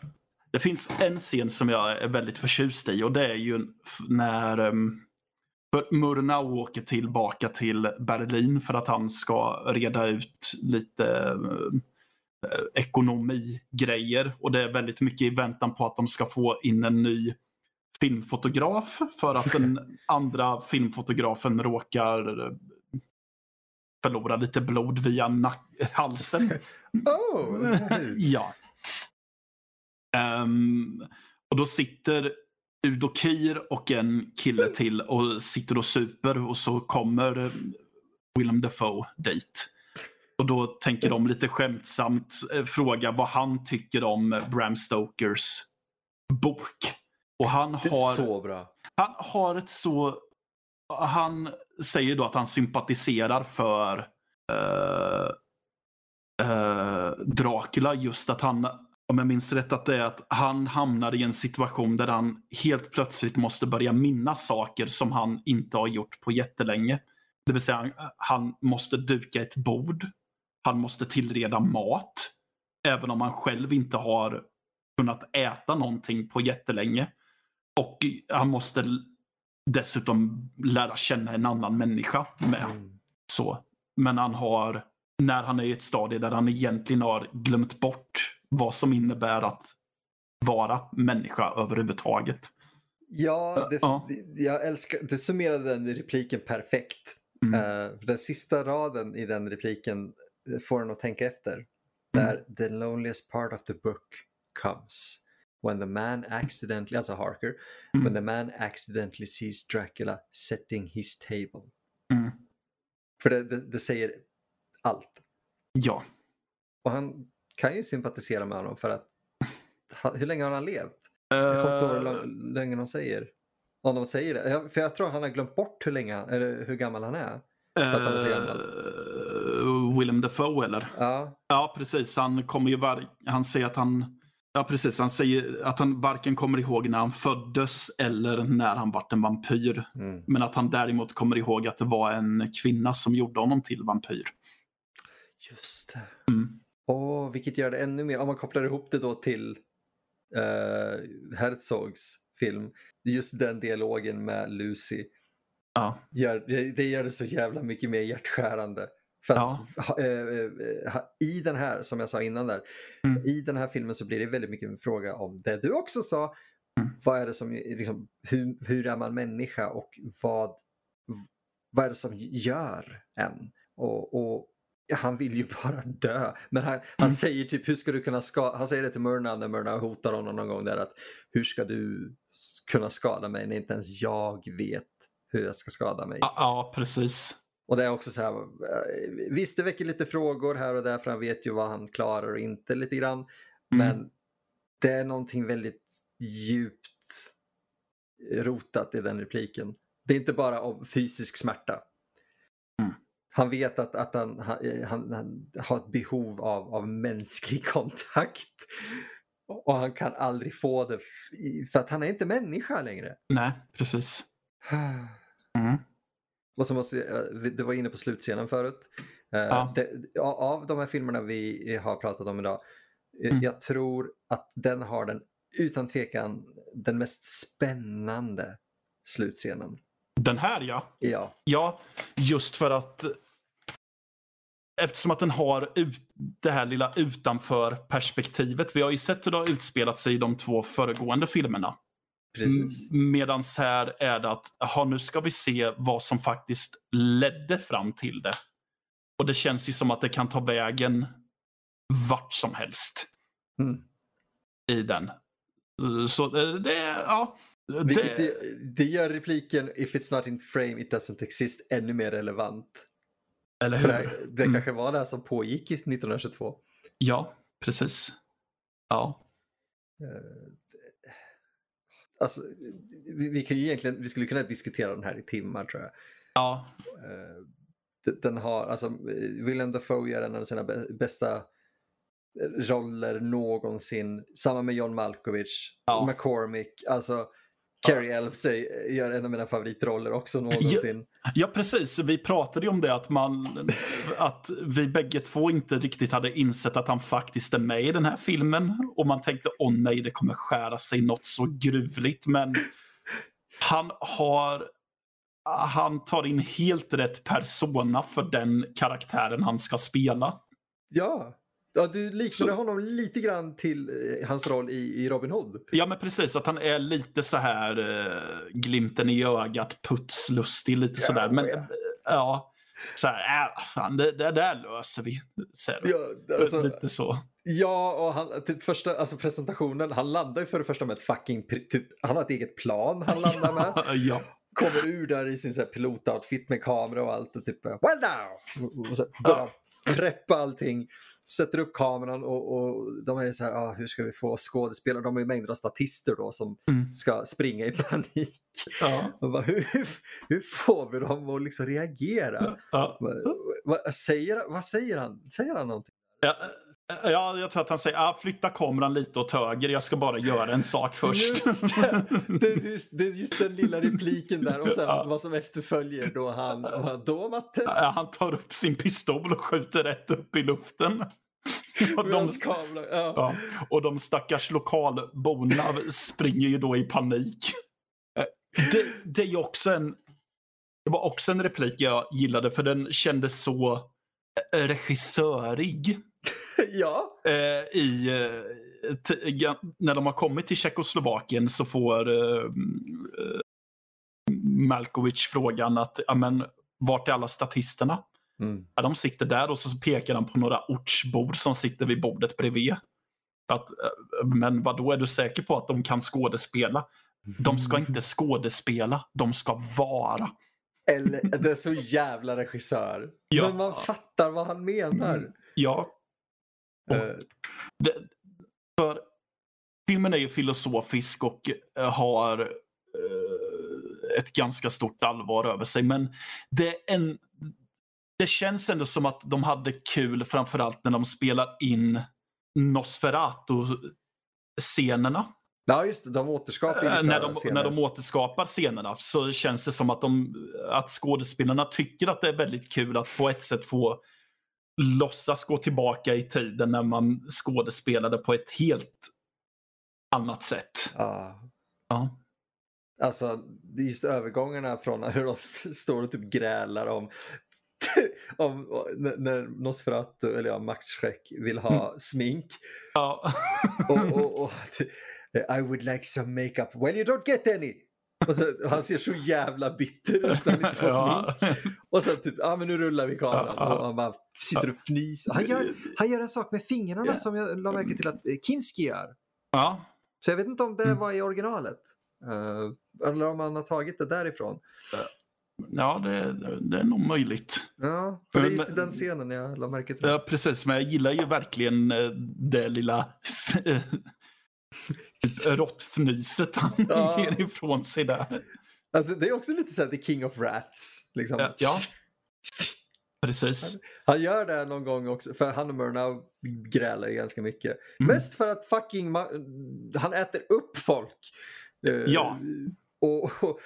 det finns en scen som jag är väldigt förtjust i och det är ju när ehm, um, Murnau åker tillbaka till Berlin för att han ska reda ut lite uh, ekonomigrejer och det är väldigt mycket i väntan på att de ska få in en ny filmfotograf för att den andra filmfotografen råkar förlora lite blod via halsen. Oh, ja. Um, och då sitter Udo Kier och en kille till och sitter och super och så kommer Willem Dafoe dit. Och då tänker de lite skämtsamt eh, fråga vad han tycker om Bram Stokers bok. Och han det är har, så bra. Han har ett så... Han säger då att han sympatiserar för uh, uh, Dracula. Just att han, om jag minns rätt, att det är att han hamnar i en situation där han helt plötsligt måste börja minnas saker som han inte har gjort på jättelänge. Det vill säga, han måste duka ett bord. Han måste tillreda mat. Även om han själv inte har kunnat äta någonting på jättelänge. Och han måste dessutom lära känna en annan människa med. Mm. Så. Men han har, när han är i ett stadie där han egentligen har glömt bort vad som innebär att vara människa överhuvudtaget. Ja, det, Ja. jag älskar, du summerade den repliken perfekt. Mm. För den sista raden i den repliken eh, får en att tänka Mm. efter. Där the loneliest part of the book comes. When the man accidentally, alltså Harker, Mm. when the man accidentally sees Dracula setting his table. Mm. För det, det, det säger allt. Ja. Och han kan ju sympatisera med honom för att hur länge har han levt? Jag kommer inte ihåg hur Eh, länge de säger. Om de säger det. Jag, för jag tror han har glömt bort hur, länge, eller hur gammal han är. att han är så gammal. eh, Willem Dafoe eller? Ja, Ja, precis. Han kommer ju var... Han säger att han... Ja, precis. Han säger att han varken kommer ihåg när han föddes eller när han vart en vampyr. mm. Men att han däremot kommer ihåg att det var en kvinna som gjorde honom till vampyr. just det. Mm. Åh, vilket gör det ännu mer, om man kopplar ihop det då till uh, Herzogs film. Just den dialogen med Lucy. Ja. Gör, det, det gör det så jävla mycket mer hjärtskärande. För att, Ja. eh, eh, I den här, som jag sa innan där, Mm. i den här filmen så blir det väldigt mycket en fråga om det du också sa. Mm. Vad är det som, liksom, hur, hur är man människa och vad, vad är det som gör en? Och, och han vill ju bara dö. Men han, han Mm. säger typ, hur ska du kunna skada, han säger det till Myrna när Myrna hotar honom någon gång där att hur ska du kunna skada mig när inte ens jag vet hur jag ska skada mig? Ja, ja, precis. Och det är också så här, eh, visst det väcker lite frågor här och där för han vet ju vad han klarar och inte lite grann. Mm. Men det är någonting väldigt djupt rotat i den repliken. Det är inte bara om fysisk smärta. Mm. Han vet att, att han, han, han, han har ett behov av, av mänsklig kontakt. Och han kan aldrig få det för att han är inte människa längre. Nej, precis. Mm. Och så måste, vi- du var inne på slutscenen förut. Eh, Ja. det, av de här filmerna vi har pratat om idag, eh, Mm. jag tror att den har den utan tvekan den mest spännande slutscenen. Den här ja. Ja, Ja, just för att eftersom att den har ut, det här lilla utanför perspektivet. Vi har ju sett hur det har utspelat sig i de två föregående filmerna. Precis. Medan här är det att aha, nu ska vi se vad som faktiskt ledde fram till det. Och det känns ju som att det kan ta vägen vart som helst Mm. i den. Eh, Så eh, det, ja. Vilket Det, gör repliken If it's not in frame it doesn't exist ännu mer relevant. eller För hur? det, det Mm. kanske var det här som pågick 1922. Ja, precis. Ja. Eh, Alltså, vi, vi kan ju egentligen, vi skulle kunna diskutera den här i timmar tror jag. Ja, Eh, Den har, alltså Willem Dafoe gör en av sina bä- bästa roller någonsin. Samma med John Malkovich, Ja. McCormick, alltså Carrie Elfsey gör en av mina favoritroller också någonsin. Ja, precis. Vi pratade ju om det att, man, att vi bägge två inte riktigt hade insett att han faktiskt är med i den här filmen. Och man tänkte, åh nej, det kommer skära sig något så gruvligt. Men han har... Han tar in helt rätt persona för den karaktären han ska spela. Ja, ja du liknade Så- honom lite grann till eh, hans roll i, i Robin Hood. Ja, men precis. Att han är lite så här eh, glimten i ögat, putslustig, lite Ja, sådär. Men ja. eh, ja, så här, äh, fan, det, det där löser vi. Du. Ja, alltså, Lite så. ja och han, typ första, alltså presentationen, han landar ju för det första med ett fucking, typ, han har ett eget plan han landar med. Ja, kommer ur där i sin så pilotoutfit med kamera och allt och typ well now! Och så preppa allting. Sätter upp kameran och, och de är så här, ah, hur ska vi få skådespelare? De är mängder av statister då som Mm. ska springa i panik. Ja, bara, hur, hur får vi dem att liksom reagera? ja. Vad, vad, säger, vad säger han? Säger han någonting? Ja, ja, jag tror att han säger ah, flytta kameran lite åt höger, jag ska bara göra en sak först. Just det. Det, är just, det är just den lilla repliken där och sen Ja. vad som efterföljer då han, då Matte? Ja, han tar upp sin pistol och skjuter rätt upp i luften. Och de, kamera, ja. ja, och de stackars lokalborna springer ju då i panik. Eh, det, det är ju också en... Det var också en replik jag gillade för den kändes så eh, regissörig. ja. Eh, i, eh, när de har kommit till Tjeckoslovakien så får eh, eh, Malkovich frågan att ja, men, vart är alla statisterna? Mm. Ja, de sitter där och så pekar han på några ortsbor som sitter vid bordet bredvid. Att, eh, men vad då är du säker på att de kan skådespela? De ska inte skådespela, de ska vara. Eller, det är så jävla regissör. Ja. Men man fattar vad han menar. Ja, det, för filmen är ju filosofisk och eh, har eh, ett ganska stort allvar över sig. Men det, en, det känns ändå som att de hade kul framförallt när de spelar in Nosferatu-scenerna. ja, just det. De återskapar Eh, vissa när, de, scener. när de återskapar scenerna så känns det som att, de, att skådespelarna tycker att det är väldigt kul att på ett sätt få låtsas gå tillbaka i tiden när man skådespelade på ett helt annat sätt. Ja. Ja. Alltså, just övergångarna från hur de står och typ grälar om om när Nosferatu, eller ja, Max Schreck vill ha Mm. smink. Ja. Och, och, och, I would like some makeup. Well you don't get any! Och och han ser så jävla bitter ut när han inte får ja. smink. Och sen typ, ja ah, men nu rullar vi kameran. Ja. Och han bara sitter och fnyser. Han gör, han gör en sak med fingrarna Ja. som jag la märke till att eh, Kinski gör. ja. Så jag vet inte om det Mm. var i originalet. Eh, eller om han har tagit det därifrån. Ja, det, det är nog möjligt. Ja, för det är just i den scenen jag la märke till. Ja, precis. Men jag gillar ju verkligen eh, det lilla råttfnyset han Ja. ger ifrån sig där. Alltså, det är också lite såhär The King of Rats. Liksom. Ja, ja. Precis. Han gör det någon gång också, för han och Murnau grälar ju ganska mycket. Mm. Mest för att fucking han äter upp folk. Eh, Ja. Och, och,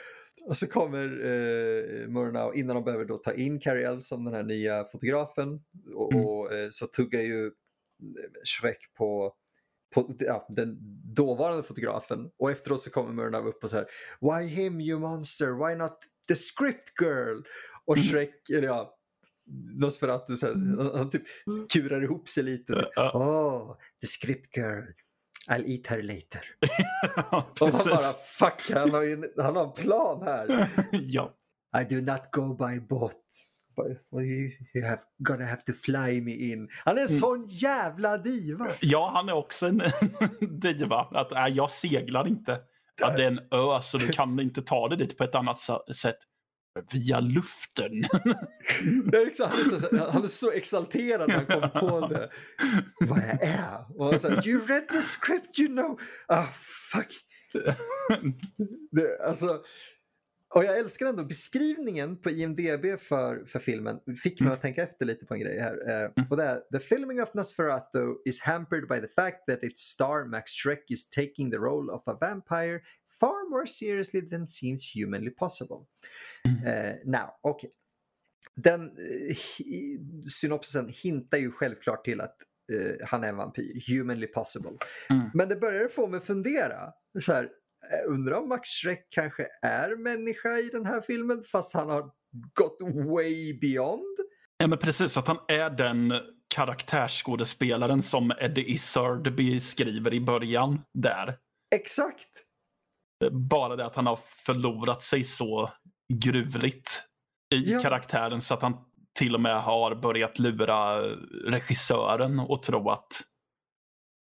och så kommer uh, Murnau, innan de behöver då ta in Carrie Elves som den här nya fotografen, och, Mm. och eh, så tuggar ju Shrek på på ja, den dåvarande fotografen och efteråt så kommer Murnau upp och så här Why him you monster? Why not the script girl? Och Mm. Shrek, eller ja, Nosferatu så här, han, han typ kurar ihop sig lite. Typ, oh, the script girl. I'll eat her later. ja, Och man bara fuck, han har, en, han har en plan här. ja. I do not go by boat. You, have gonna have to fly me in. Han är en Mm. sån jävla diva. ja, han är också en diva. Att, äh, jag seglar inte. Ja, det är en ö, så du kan inte ta dig dit på ett annat sa- sätt. Via luften. Exakt. Han, är så, han är så exalterad när han kommer på det. Vad jag är. Och han säger, you read the script you know. Ah, fuck. Det, alltså, och jag älskar ändå beskrivningen på IMDB för, för filmen. Fick mig att tänka efter lite på en grej här. Eh, och det är, The filming of Nosferatu is hampered by the fact that its star Max Schreck is taking the role of a vampire far more seriously than seems humanly possible. Eh, now, okej. Den eh, hi- synopsisen hintar ju självklart till att eh, han är en vampyr, humanly possible. Mm. Men det börjar få mig fundera. Så här, undrar om Max Schreck kanske är människa i den här filmen fast han har gått way beyond? Ja, men precis. Att han är den karaktärsskådespelaren som Eddie Izzard beskriver i början där. Exakt! Bara det att han har förlorat sig så gruvligt i Ja. karaktären så att han till och med har börjat lura regissören och tro att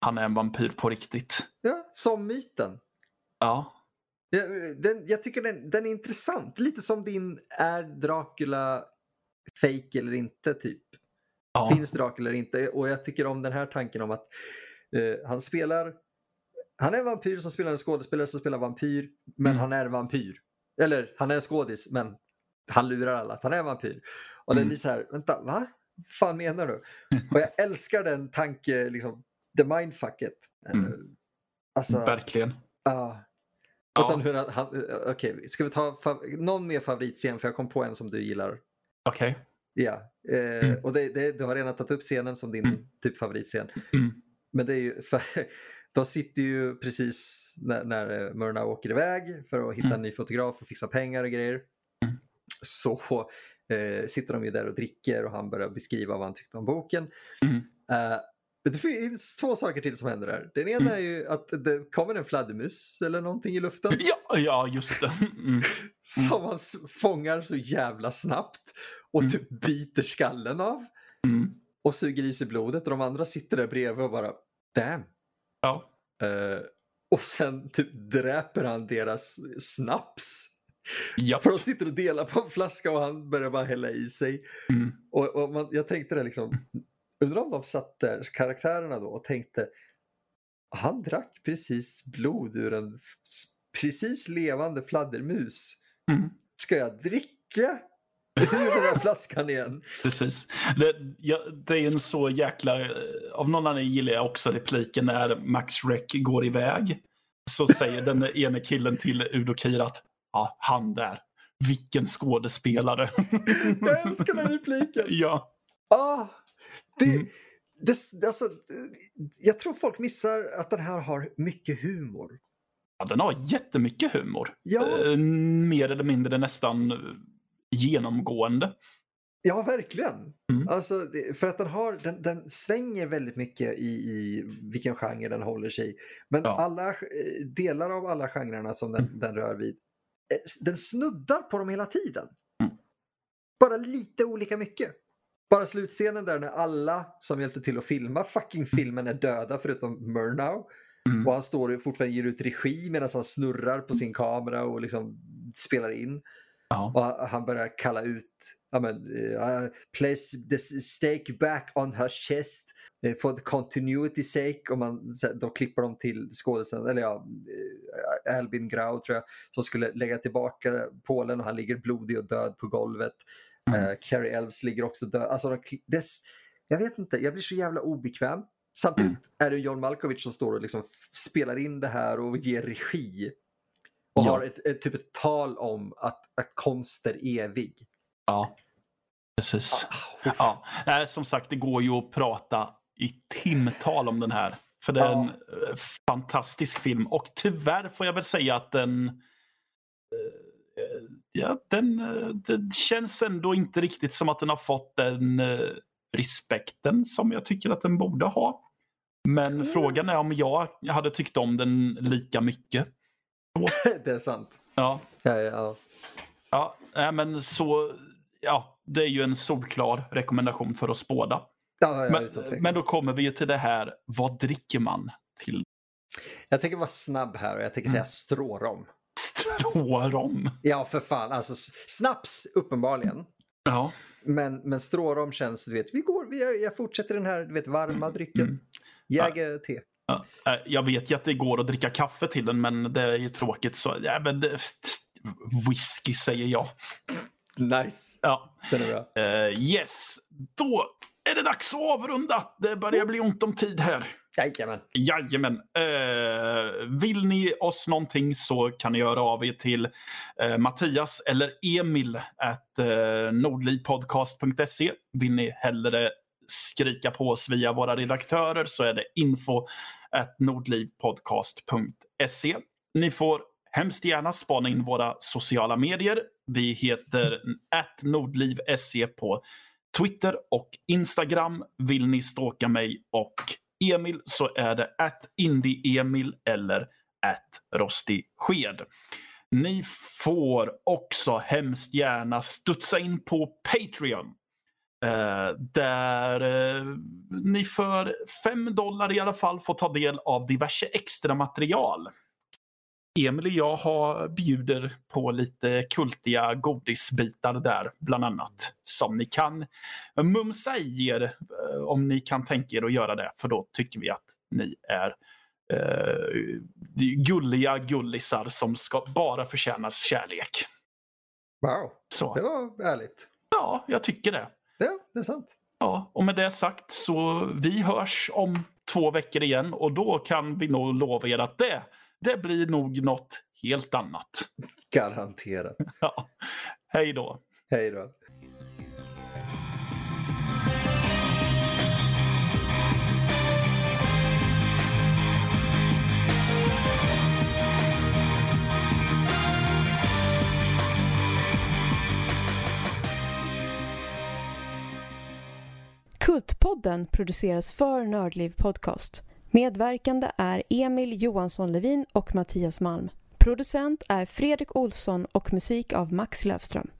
han är en vampyr på riktigt. Ja, som myten. Ja, Ja, Den, jag tycker den, den är intressant. Lite som din är Dracula fake eller inte typ. ja. Finns Dracula eller inte? Och jag tycker om den här tanken om att eh, han spelar han är en vampyr som spelar en skådespelare som spelar vampyr men Mm. han är en vampyr. Eller han är en skådis men han lurar alla att han är en vampyr. Och det är Mm. så här, vänta, va? Vad fan menar du? Och jag älskar den tanke, liksom, the mindfucket. Eh, Mm. Alltså, verkligen. ja. Och sen hur han, okej, ska vi ta någon mer favoritscen för jag kom på en som du gillar. Okej. Ja, eh, Mm. och det, det, du har redan tagit upp scenen som din Mm. typ favoritscen. Mm. Men det är ju för, de sitter ju precis när, när eh, Myrna åker iväg för att hitta Mm. en ny fotograf och fixa pengar och grejer. Mm. Så eh, sitter de ju där och dricker och han börjar beskriva vad han tyckte om boken. Mm. Eh, men det finns två saker till som händer där. Den ena Mm. är ju att det kommer en fladdermus eller någonting i luften Ja, ja, just det. Mm. som han s- fångar så jävla snabbt och Mm. typ biter skallen av Mm. och suger i sig blodet och de andra sitter där bredvid och bara damn. Ja. Eh, och sen typ dräper han deras snaps. Ja. För de sitter och delar på en flaska och han börjar bara hälla i sig. Mm. Och, och man, jag tänkte det liksom, undrar om de satt där, karaktärerna då, och tänkte han drack precis blod ur en precis levande fladdermus. Mm. Ska jag dricka ur den här flaskan igen? Precis. Det, ja, det är en så jäkla... eh, Av någon anledning gillar jag också repliken när Max Reck går iväg. Så säger den ene killen till Udokir att ja, han där. Vilken skådespelare. Jag älskar den repliken! ja. Ah, det, Mm. det, alltså, jag tror folk missar att den här har mycket humor. ja, den har jättemycket humor. Ja, Eh, mer eller mindre nästan genomgående. ja verkligen. Mm. Alltså, för att den, har, den, den svänger väldigt mycket i, i vilken genre den håller sig i. Men Ja. alla eh, delar av alla genrerna som den, Mm. den rör vid, eh, den snuddar på dem hela tiden. Mm. Bara lite olika mycket. Bara slutscenen där när alla som hjälpte till att filma fucking filmen är döda förutom Murnau. Mm. Och han står och fortfarande ger ut regi medan han snurrar på sin kamera och liksom spelar in. Ja. Och han- börjar kalla ut, ja men, uh, place the stake back on her chest eh, for the continuity sake. Och man, så klipper de till skådisen, eller ja, Albin Grau tror jag, som skulle lägga tillbaka Polen och han ligger blodig och död på golvet. Mm. Eh, Carrie Elves ligger också död. Alltså, de, dess, jag vet inte, jag blir så jävla obekväm. Samtidigt Mm. är det John Malkovich som står och liksom spelar in det här och ger regi. Och Ja. har ett, ett, typ ett tal om att, att konst är evig. ja. Precis. Ah, Ja, nej, som sagt, det går ju att prata i timtal om den här. För det är en eh, fantastisk film. Och tyvärr får jag väl säga att den... Ja, den, eh, det känns ändå inte riktigt som att den har fått den eh, respekten som jag tycker att den borde ha. Men Mm. frågan är om jag hade tyckt om den lika mycket. det är sant. Ja, Ja, ja, ja. nej, men så... Ja, det är ju en solklar rekommendation för oss båda. ja, Men, men då kommer vi till det här, vad dricker man till Jag tänker vara snabb här och jag tänker Mm. säga strårom. Strårom? Ja, för fan. Alltså, snaps uppenbarligen. Ja. Men, men strårom känns, du vet, vi går, vi, jag fortsätter den här du vet, varma drycken. Mm. Jäger-te. Ja. Eh, Jag vet ju att det går att dricka kaffe till den, men det är ju tråkigt. Så, ja, men det, whisky säger jag. Nice. Ja. Den är bra. Eh, yes, då är det dags att avrunda. Det börjar bli ont om tid här. Jajamän. Jajamän. Eh, vill ni oss någonting så kan ni göra av er till eh, Mattias eller Emil at eh, nordlivpodcast.se. Vill ni hellre skrika på oss via våra redaktörer så är det info at nordlivpodcast.se. Ni får hemskt gärna spana in våra sociala medier. Vi heter at nordliv.se på Twitter och Instagram. Vill ni stalka mig och Emil så är det att indieemil eller at rostigsked. Ni får också hemskt gärna studsa in på Patreon. Eh, där eh, ni för 5 dollar i alla fall får ta del av diverse extra material. Emil och jag har, bjuder på lite kultiga godisbitar där bland annat. Som ni kan mumsa i er eh, om ni kan tänka er att göra det. För då tycker vi att ni är eh, gulliga gullisar som ska bara förtjänar kärlek. Wow, Så det var ärligt. ja, jag tycker det. Ja, det är sant. Ja, och med det sagt så vi hörs om två veckor igen och då kan vi nog lova er att det, det blir nog något helt annat. Garanterat. Ja. Hej då. Hej då. Kultpodden produceras för Nördliv Podcast Medverkande är Emil Johansson Levin och Mattias Malm. Producent är Fredrik Olsson och musik av Max Löfström.